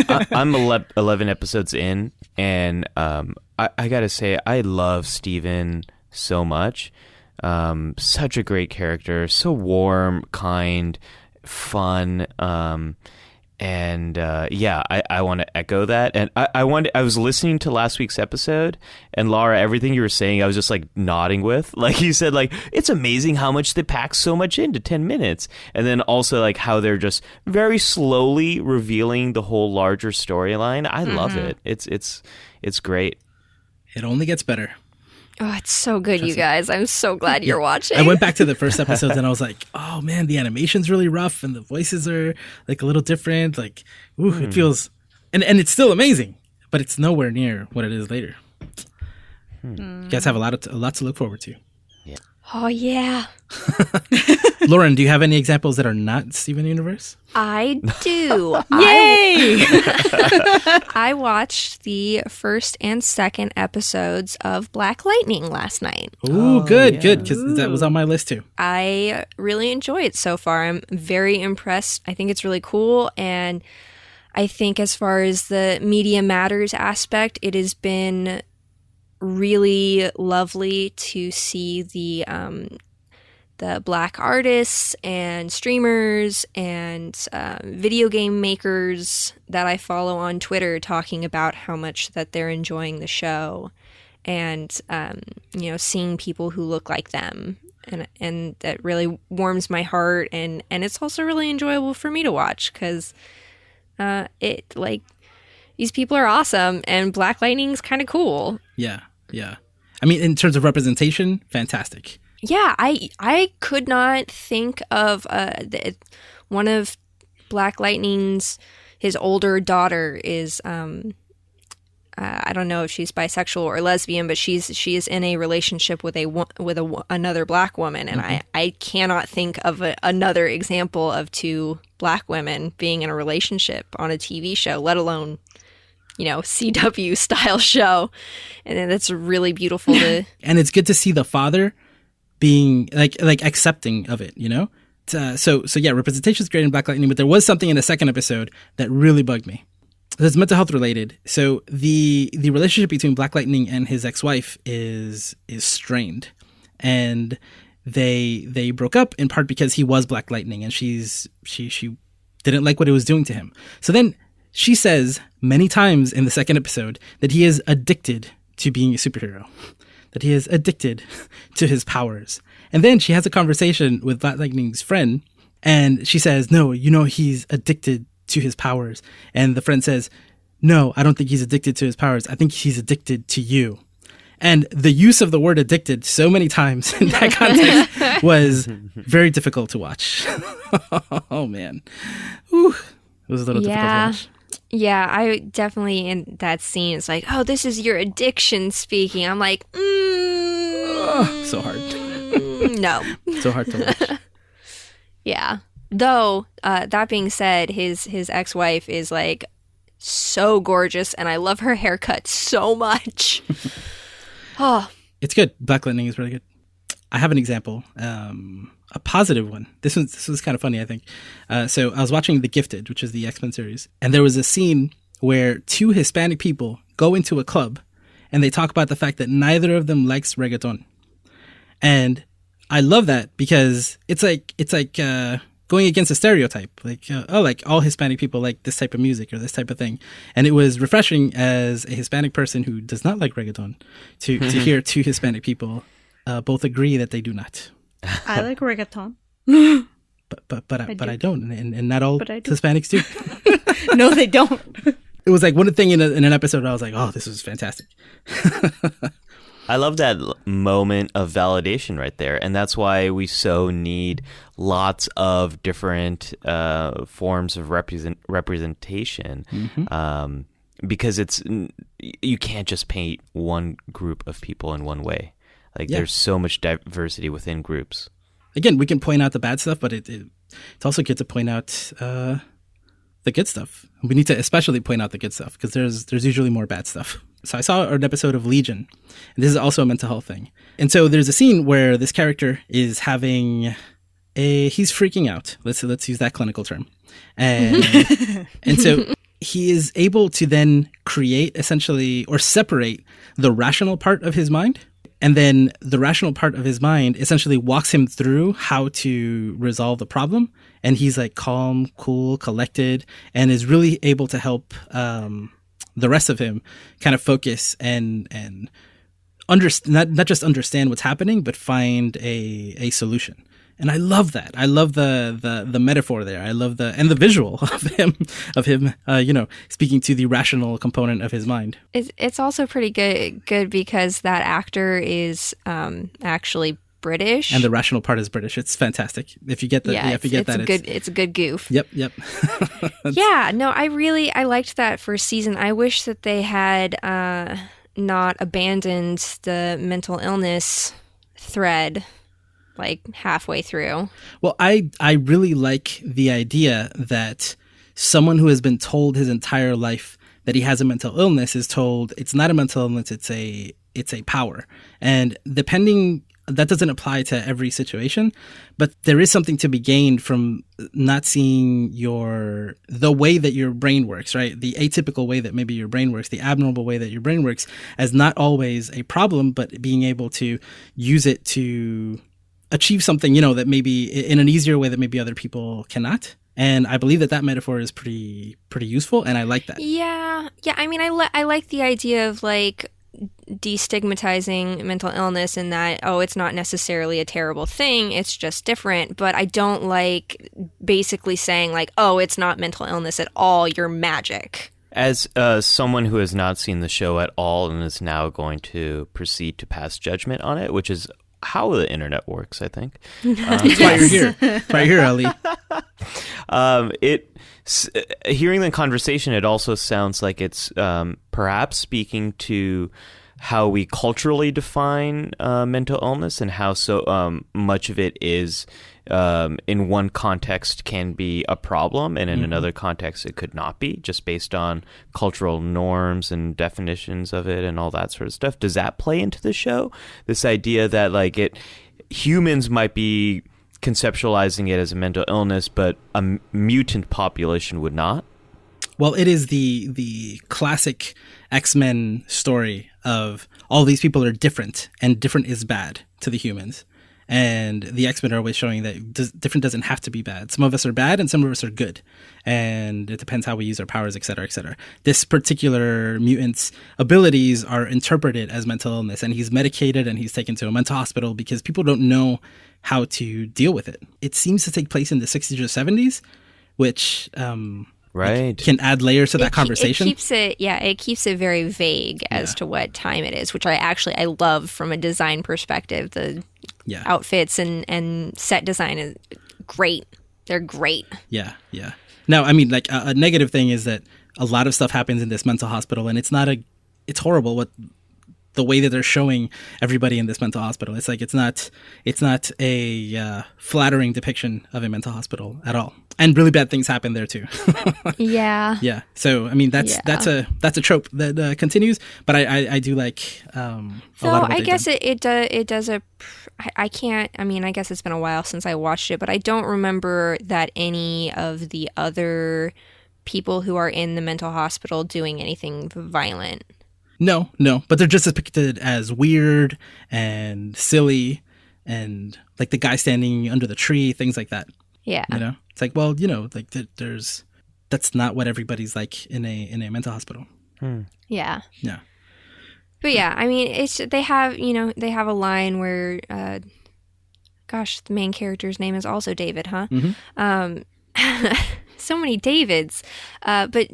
I, I'm 11 episodes in, and um, I, I got to say, I love Steven so much. Um, such a great character, so warm, kind, fun. Um, and uh, yeah, I, I want to echo that. And I, I wanted, I was listening to last week's episode, and Lara, everything you were saying, I was just like nodding with. Like you said, like it's amazing how much they pack so much into ten minutes, and then also like how they're just very slowly revealing the whole larger storyline. I love it. It's it's it's great. it only gets better. Oh, it's so good, you guys. I'm so glad you're watching. I went back to the first episodes and I was like, oh man, the animation's really rough and the voices are like a little different. Like, ooh, it hmm. feels, and and it's still amazing, but it's nowhere near what it is later. Hmm. You guys have a lot of a lot to look forward to. Oh yeah, Lauren, do you have any examples that are not Steven Universe? I do. Yay! I watched the first and second episodes of Black Lightning last night. Ooh, good, oh, good, because that was on my list too. I really enjoy it so far. I'm very impressed. I think it's really cool. And I think, as far as the media matters aspect, it has been really lovely to see the um, the black artists and streamers and um, video game makers that I follow on Twitter talking about how much that they're enjoying the show and um, you know seeing people who look like them and and that really warms my heart and and it's also really enjoyable for me to watch because uh, it like these people are awesome and Black Lightning's kind of cool. Yeah, yeah. I mean, in terms of representation, fantastic. Yeah, I I could not think of uh, the, one of Black Lightning's his older daughter is um uh, I don't know if she's bisexual or lesbian, but she's she is in a relationship with a with a another black woman, and I I cannot think of a, another example of two black women being in a relationship on a TV show, let alone you know CW style show, and then it's really beautiful to and it's good to see the father being like like accepting of it you know? Uh, so so yeah representation is great in black lightning but there was something in the second episode that really bugged me. It's mental health related. So the the relationship between black lightning and his ex-wife is is strained. And they they broke up in part because he was black lightning and she's she she didn't like what it was doing to him. So then she says many times in the second episode that he is addicted to being a superhero that he is addicted to his powers. And then she has a conversation with Black Lightning's friend, and she says, No, you know, he's addicted to his powers. And the friend says, No, I don't think he's addicted to his powers. I think he's addicted to you. And the use of the word addicted so many times in that context was very difficult to watch. oh, man. Whew. It was a little Yeah. difficult to watch. Yeah, I definitely in that scene. It's like, oh, this is your addiction speaking. I'm like, mm, so hard. no. So hard to watch. Yeah. Though uh, that being said, his his ex wife is like so gorgeous, and I love her haircut so much. oh, It's good. Black Lightning is really good. I have an example, um, a positive one. This was this was kind of funny, I think. Uh, so I was watching The Gifted, which is the X Men series, and there was a scene where two Hispanic people go into a club, and they talk about the fact that neither of them likes reggaeton, and I love that because it's like it's like uh, going against a stereotype. Like uh, oh, like all Hispanic people like this type of music or this type of thing, and it was refreshing as a Hispanic person who does not like reggaeton to to hear two Hispanic people uh, both agree that they do not. I like reggaeton. But but but I, I but do. I don't, and, and not all But do. Hispanics do. no, they don't. it was like one thing in, a, in an episode. I was like, oh, this was fantastic. I love that moment of validation right there, and that's why we so need lots of different uh, forms of represent representation, um, because it's you can't just paint one group of people in one way. Like Yeah. there's so much diversity within groups. Again, we can point out the bad stuff, but it, it it's also good to point out uh, the good stuff. We need to especially point out the good stuff because there's there's usually more bad stuff. So I saw an episode of Legion, and this is also a mental health thing. And so there's a scene where this character is having a he's freaking out. Let's let's use that clinical term, and and so he is able to then create essentially or separate the rational part of his mind and then the rational part of his mind essentially walks him through how to resolve the problem. And he's like calm cool collected and is really able to help um, the rest of him kind of focus and and understand not, not just understand what's happening but find a a solution and I love that. I love the, the the metaphor there. I love the and the visual of him of him, uh, you know, speaking to the rational component of his mind. it's it's also pretty good good because that actor is um actually British. And the rational part is British. It's fantastic. If you get the, yeah, yeah, if you it's, get it's that, a good it's a good goof. Yep, yep. yeah, no, I really I liked that first season. I wish that they had uh not abandoned the mental illness thread like halfway through. Well, I I really like the idea that someone who has been told his entire life that he has a mental illness is told it's not a mental illness, it's a it's a power. And depending that doesn't apply to every situation, but there is something to be gained from not seeing your the way that your brain works, right? The atypical way that maybe your brain works, the abnormal way that your brain works as not always a problem, but being able to use it to achieve something, you know, that maybe in an easier way that maybe other people cannot. And I believe that that metaphor is pretty pretty useful, and I like that. Yeah, yeah. I mean, I li- I like the idea of like destigmatizing mental illness and that oh it's not necessarily a terrible thing it's just different but i don't like basically saying like oh it's not mental illness at all you're magic As uh, someone who has not seen the show at all and is now going to proceed to pass judgment on it, which is how the internet works, I think. That's why you're here. That's why you're here, Ali. um, it s- uh, hearing the conversation, it also sounds like it's um, perhaps speaking to how we culturally define uh, mental illness and how so um, much of it is um, in one context can be a problem and in another context it could not be just based on cultural norms and definitions of it and all that sort of stuff. Does that play into the show? This idea that like it humans might be conceptualizing it as a mental illness but a m- mutant population would not? Well, it is the the classic X Men story of all these people are different, and different is bad to the humans. And the X Men are always showing that different doesn't have to be bad. Some of us are bad, and some of us are good, and it depends how we use our powers, et cetera, et cetera. This particular mutant's abilities are interpreted as mental illness, and he's medicated and he's taken to a mental hospital because people don't know how to deal with it. It seems to take place in the 60s or 70s, which um, right can add layers to that It ke- conversation. It keeps it, yeah, it keeps it very vague as Yeah. to what time it is, which I actually I love from a design perspective. The yeah, outfits and and set design is great. They're great. yeah, yeah. Now, I mean, like a, a negative thing is that a lot of stuff happens in this mental hospital, and it's not a, it's horrible what the way that they're showing everybody in this mental hospital. It's like it's not it's not a uh, flattering depiction of a mental hospital at all. And really bad things happen there too. Yeah. yeah. So I mean that's Yeah. that's a that's a trope that uh, continues. But I I, I do like um, a So lot of I guess done. it it does it does a. I, I can't. I mean, I guess it's been a while since I watched it, but I don't remember that any of the other people who are in the mental hospital doing anything violent. No no, but they're just depicted as weird and silly and like the guy standing under the tree, things like that. Yeah. You know, it's like well, you know, like th- there's that's not what everybody's like in a in a mental hospital. Yeah. Yeah. But yeah, I mean, it's they have you know they have a line where, uh, gosh, the main character's name is also David, huh? Mhm. Um, so many Davids, uh, but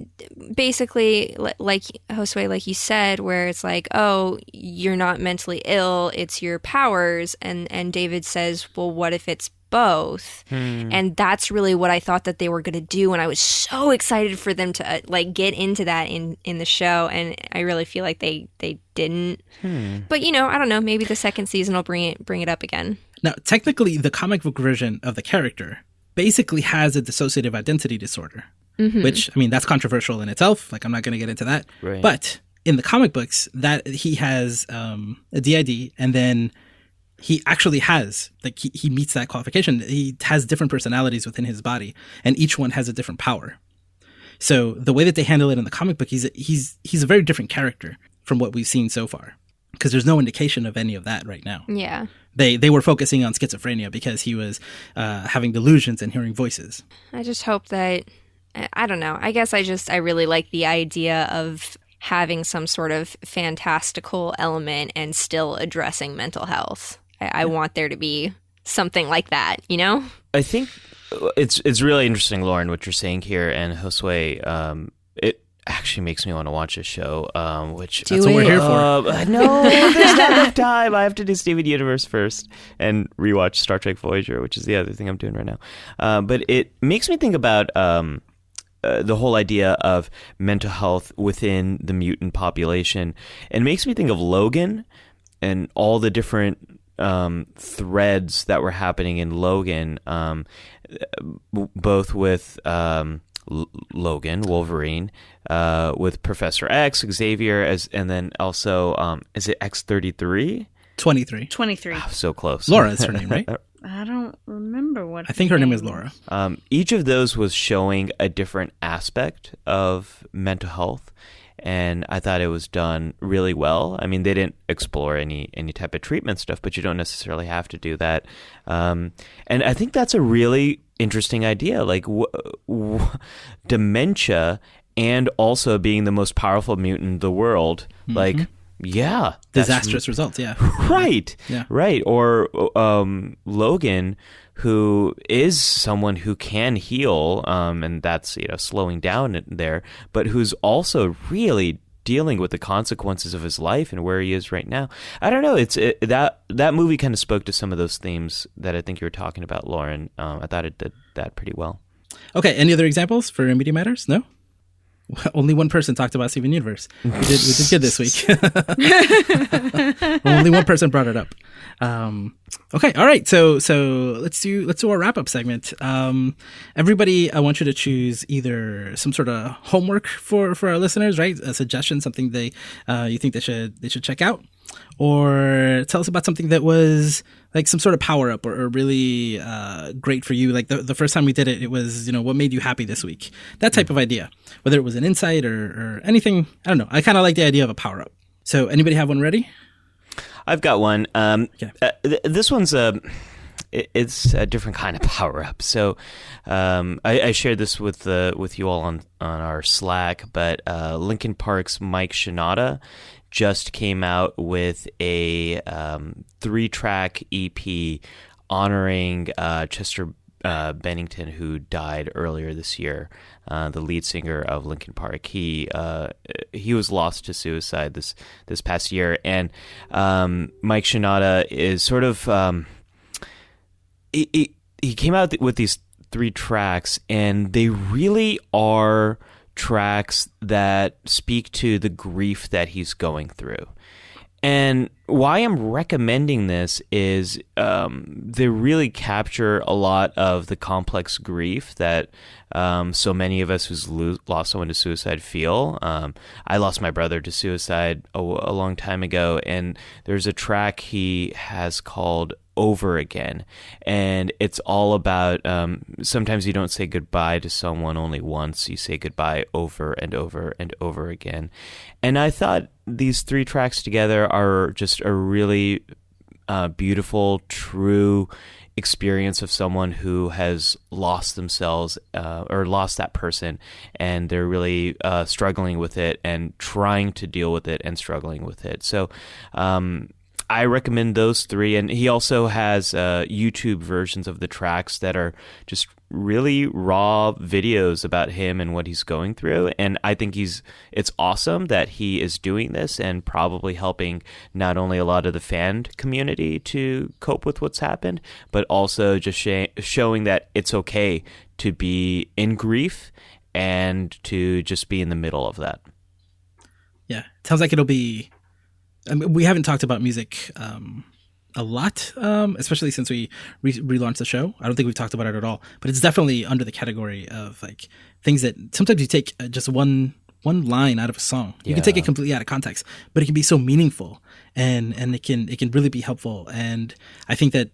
basically, like Josue, like you said, where it's like, oh, you're not mentally ill; it's your powers, and and David says, well, what if it's both? And that's really what I thought that they were going to do, and I was so excited for them to uh, like get into that in in the show, and I really feel like they they didn't. But you know, I don't know. Maybe the second season will bring it bring it up again. Now, technically, the comic book version of the character basically has a dissociative identity disorder, which I mean that's controversial in itself. Like I'm not going to get into that, Right. but in the comic books, that he has um, a DID, and then he actually has like he, he meets that qualification. He has different personalities within his body, and each one has a different power. So the way that they handle it in the comic book, he's he's he's a very different character from what we've seen so far, because there's no indication of any of that right now Yeah. they they were focusing on schizophrenia because he was uh, having delusions and hearing voices. I just hope that I- I don't know. I guess I just I really like the idea of having some sort of fantastical element and still addressing mental health. I, I want there to be something like that, you know? I think it's it's really interesting, Lauren, what you're saying here, and Josue. Um, it actually makes me want to watch this show. Um, which Do That's what we're it. here for. Uh, no, there's not enough time. I have to do Steven Universe first and rewatch Star Trek Voyager, which is the other thing I'm doing right now. Uh, but it makes me think about um, uh, the whole idea of mental health within the mutant population, and makes me think of Logan and all the different um, threads that were happening in Logan, um, both with um, L- Logan, Wolverine, uh, with Professor X, Xavier, as and then also um, is it X thirty three? Twenty three. 23. So close. Laura is her name, right? I don't remember what. I think her name is Laura. Um, each of those was showing a different aspect of mental health, and I thought it was done really well. I mean, they didn't explore any any type of treatment stuff, but you don't necessarily have to do that. Um, and I think that's a really interesting idea, like w- w- dementia, and also being the most powerful mutant in the world. Like, yeah, Disastrous results. Yeah. right Yeah. right or um logan who is someone who can heal um and that's you know slowing down there but who's also really dealing with the consequences of his life and where he is right now i don't know it's it, that that movie kind of spoke to some of those themes that i think you were talking about lauren um, i thought it did that pretty well Okay. Any other examples for Media Matters? No. Only one person talked about Steven Universe. We did, we did good this week. Only one person brought it up. Um, okay, all right. So so let's do let's do our wrap up segment. Um, everybody, I want you to choose either some sort of homework for for our listeners, right? A suggestion, something they uh, you think they should they should check out, or tell us about something that was like some sort of power up or, or really uh, great for you. Like the, the first time we did it, it was, you know, what made you happy this week? That type of idea, whether it was an insight or, or anything. I don't know. I kind of like the idea of a power up. So anybody have one ready? I've got one. Um, Okay. uh, th- this one's a. it- It's a different kind of power up. So, um, I, I shared this with the with you all on on our Slack. But uh, Linkin Park's Mike Shinoda just came out with a um, three track EP honoring uh, Chester uh, Bennington, who died earlier this year, uh, the lead singer of Linkin Park. He uh, he was lost to suicide this this past year, and um, Mike Shinoda is sort of um, he, he he came out with these three tracks, and they really are tracks that speak to the grief that he's going through. And why I'm recommending this is um, they really capture a lot of the complex grief that um, so many of us who's lo- lost someone to suicide feel. Um, I lost my brother to suicide a, a long time ago, and there's a track he has called over again. And it's all about um, sometimes you don't say goodbye to someone only once, you say goodbye over and over and over again. And I thought these three tracks together are just a really uh, beautiful, true experience of someone who has lost themselves uh, or lost that person and they're really uh, struggling with it and trying to deal with it and struggling with it. So, um, I recommend those three, and he also has uh, YouTube versions of the tracks that are just really raw videos about him and what he's going through. And I think he's it's awesome that he is doing this and probably helping not only a lot of the fan community to cope with what's happened, but also just sh- showing that it's okay to be in grief and to just be in the middle of that. Yeah, sounds like it'll be I mean, we haven't talked about music um, a lot, um, especially since we re- relaunched the show. I don't think we've talked about it at all, but it's definitely under the category of like things that sometimes you take uh, just one one line out of a song. You Yeah. can take it completely out of context, but it can be so meaningful and and it can it can really be helpful. And I think that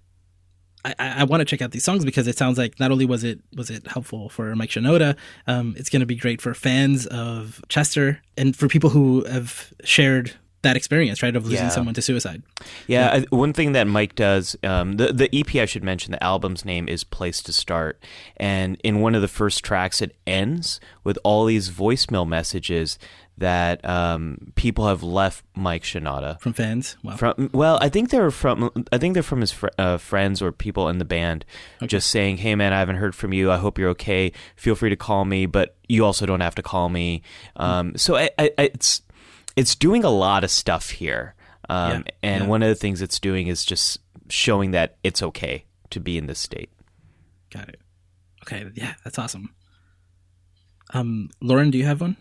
I, I want to check out these songs because it sounds like not only was it was it helpful for Mike Shinoda, um, it's going to be great for fans of Chester and for people who have shared that experience, right, of losing Yeah. someone to suicide. Yeah, I, one thing that Mike does, um, the the EP I should mention, the album's name is Place to Start, and in one of the first tracks, it ends with all these voicemail messages that um, people have left Mike Shinoda. From fans, wow. From well, I think they're from I think they're from his fr- uh, friends or people in the band, just saying, "Hey man, I haven't heard from you. I hope you're okay. Feel free to call me, but you also don't have to call me." Um, so I, I- it's it's doing a lot of stuff here, um, Yeah, and yeah. one of the things it's doing is just showing that it's okay to be in this state. Got it. Okay, yeah, that's awesome. Um, Lauren, do you have one?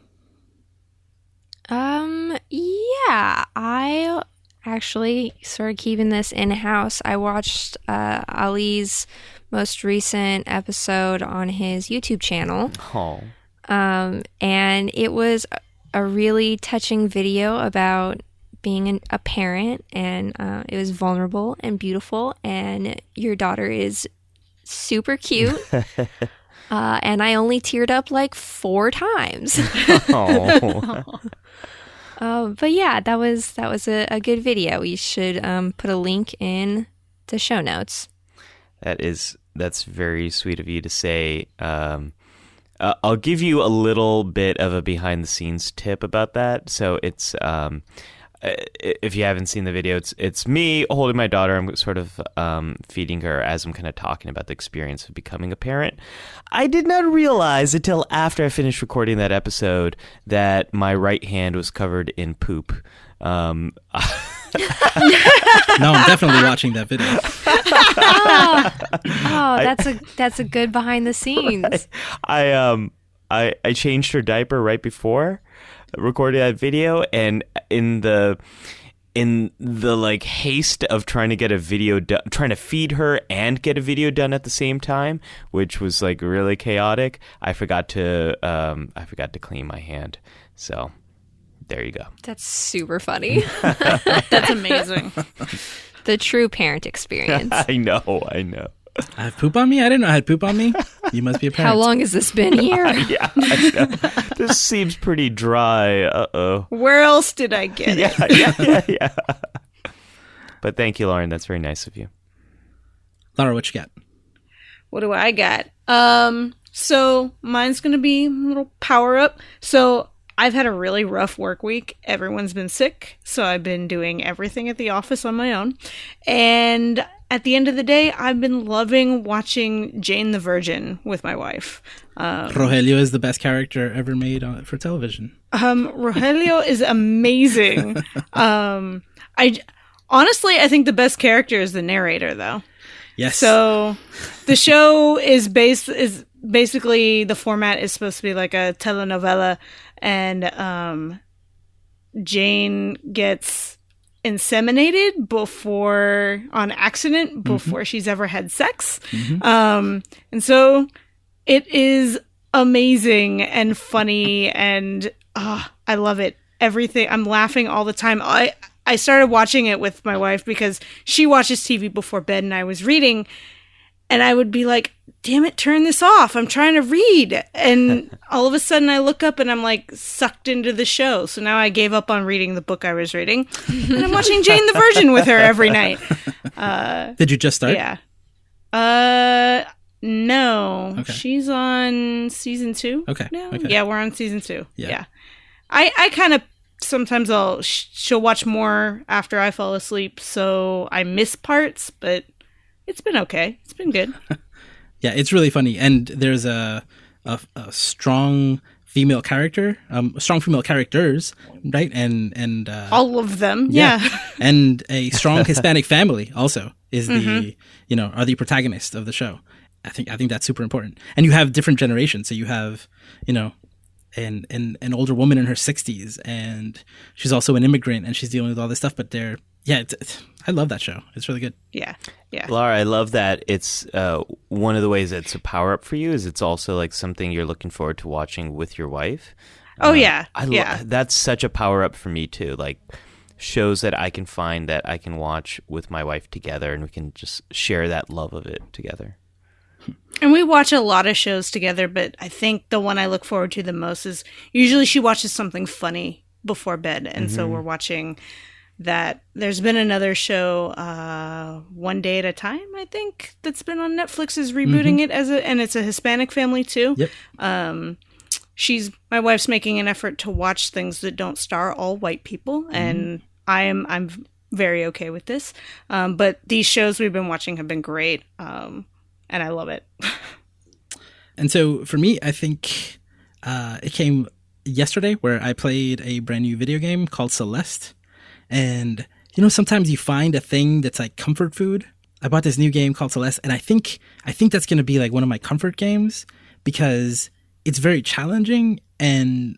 Um, yeah, I actually sort of keeping this in house. I watched uh, Ali's most recent episode on his YouTube channel, Oh, um, and it was a- really touching video about being an, a parent, and uh, it was vulnerable and beautiful. And your daughter is super cute. Uh, and I only teared up like four times. oh. Uh, but yeah, that was that was a, a good video. We should um, put a link in the show notes. That is that's very sweet of you to say. Um, uh, I'll give you a little bit of a behind the scenes tip about that. So it's um, uh, if you haven't seen the video, it's it's me holding my daughter. I'm sort of um, feeding her as I'm kind of talking about the experience of becoming a parent. I did not realize until after I finished recording that episode that my right hand was covered in poop. Um, No, I'm definitely watching that video. Oh, that's a that's a good behind the scenes. I um I I changed her diaper right before recording that video and in the in the like haste of trying to get a video done trying to feed her and get a video done at the same time which was like really chaotic i forgot to um i forgot to clean my hand so there you go That's super funny. That's amazing. the true parent experience. i know i know I have poop on me. I didn't know I had poop on me. You must be a parent. How long has this been here? yeah I know. this seems pretty dry uh-oh Where else did I get it? yeah, yeah, yeah, yeah. But thank you, Lauren. That's very nice of you. Lara, what you got? What do I got? Um, so mine's gonna be a little power up. So I've had a really rough work week. Everyone's been sick, so I've been doing everything at the office on my own. And at the end of the day, I've been loving watching Jane the Virgin with my wife. Rogelio is the best character ever made on, for television. Um, Rogelio is amazing. um, I honestly, I think the best character is the narrator, though. Yes. So the show is based is basically the format is supposed to be like a telenovela, and um, Jane gets inseminated before on accident before she's ever had sex. Um, and so it is amazing and funny and ah, I love it. Everything I'm laughing all the time. I I started watching it with my wife because she watches TV before bed and I was reading and I would be like, "Damn it, turn this off. I'm trying to read." And all of a sudden I look up and I'm like sucked into the show. So now I gave up on reading the book I was reading and I'm watching Jane the Virgin with her every night. Did you just start? Yeah. Uh, no. Okay. She's on season two. Okay, No. okay. Yeah, we're on season two. Yeah. Yeah. I I kind of sometimes I'll sh- she'll watch more after I fall asleep, so I miss parts, but it's been okay. It's been good. Yeah, it's really funny, and there's a a, a strong female character, um, strong female characters, right? And and uh, All of them. Yeah. and a strong Hispanic family also is the you know are the protagonist of the show. I think I think that's super important. And you have different generations, so you have you know an an an older woman in her sixties, and she's also an immigrant, and she's dealing with all this stuff. But they're yeah, it's, it's, I love that show. It's really good. yeah. Yeah. Lara, I love that it's uh, one of the ways it's a power up for you is it's also like something you're looking forward to watching with your wife. Oh yeah. I lo- yeah. that's such a power up for me too. Like shows that I can find that I can watch with my wife together and we can just share that love of it together. And we watch a lot of shows together, but I think the one I look forward to the most is usually she watches something funny before bed. And so we're watching that. There's been another show, uh, One Day at a Time, I think, that's been on Netflix, is rebooting it as a, and it's a Hispanic family too. Yep. Um, she's, my wife's making an effort to watch things that don't star all white people. And I am, I'm very okay with this. Um, but these shows we've been watching have been great. Um, and I love it. And so for me, I think uh, it came yesterday where I played a brand new video game called Celeste. And you know, sometimes you find a thing that's like comfort food. I bought this new game called Celeste, and I think I think that's going to be like one of my comfort games because it's very challenging and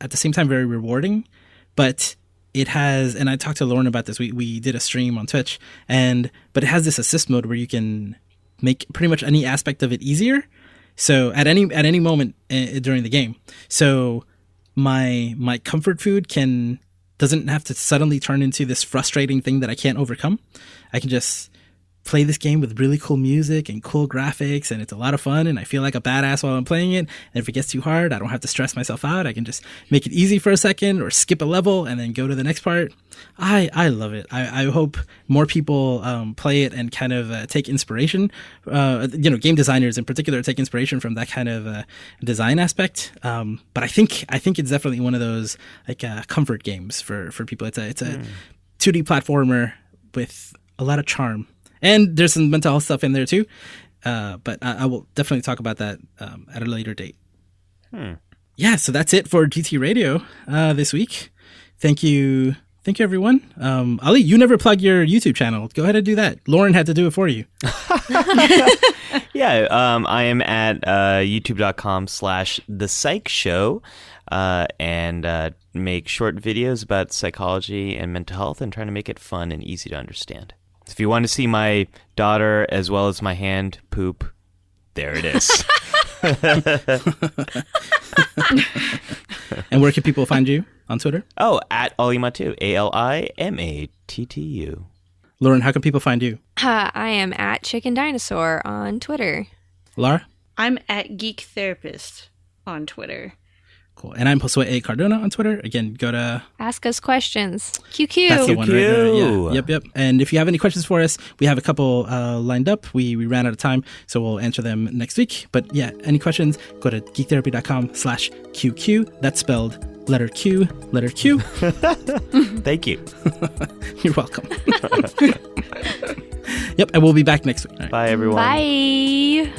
at the same time very rewarding. But it has, and I talked to Lauren about this. We we did a stream on Twitch, and but it has this assist mode where you can make pretty much any aspect of it easier. So at any at any moment uh, during the game, so my my comfort food can doesn't have to suddenly turn into this frustrating thing that I can't overcome. I can just play this game with really cool music and cool graphics and it's a lot of fun and I feel like a badass while I'm playing it. And if it gets too hard, I don't have to stress myself out. I can just make it easy for a second or skip a level and then go to the next part. I, I love it. I, I hope more people um, play it and kind of uh, take inspiration. Uh, you know, game designers in particular take inspiration from that kind of uh, design aspect. Um, but I think I think it's definitely one of those like uh, comfort games for for people. It's a it's a 2D platformer with a lot of charm, and there's some mental health stuff in there too. Uh, but I, I will definitely talk about that um, at a later date. Yeah, so that's it for GT Radio uh, this week. Thank you. Thank you, everyone. Um, Ali, you never plug your YouTube channel. Go ahead and do that. Lauren had to do it for you. Yeah, um, I am at uh, youtube.com slash the psych show uh, and uh, make short videos about psychology and mental health and trying to make it fun and easy to understand. If you want to see my daughter as well as my hand poop, there it is. And where can people find you on Twitter? oh, at AliMattu, A L I M A T T U. Lauren, how can people find you? Uh, I am at Chicken Dinosaur on Twitter. Lara? I'm at Geek Therapist on Twitter. Cool. And I'm Josue A. Cardona on Twitter. Again, go to Ask us questions. QQ. That's the one right there. Yeah. Yep, yep. And if you have any questions for us, we have a couple uh, lined up. We, we ran out of time, so we'll answer them next week. But yeah, any questions, go to geektherapy.com slash QQ. That's spelled letter Q, letter Q. Thank you. You're welcome. yep, and we'll be back next week. All right. Bye, everyone. Bye.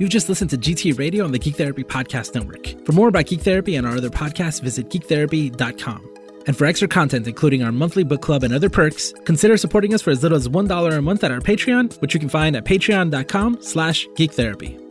You just listened to GT Radio on the Geek Therapy Podcast Network. For more about Geek Therapy and our other podcasts, visit geektherapy.com. And for extra content, including our monthly book club and other perks, consider supporting us for as little as $1 a month at our Patreon, which you can find at patreon.com slash geektherapy.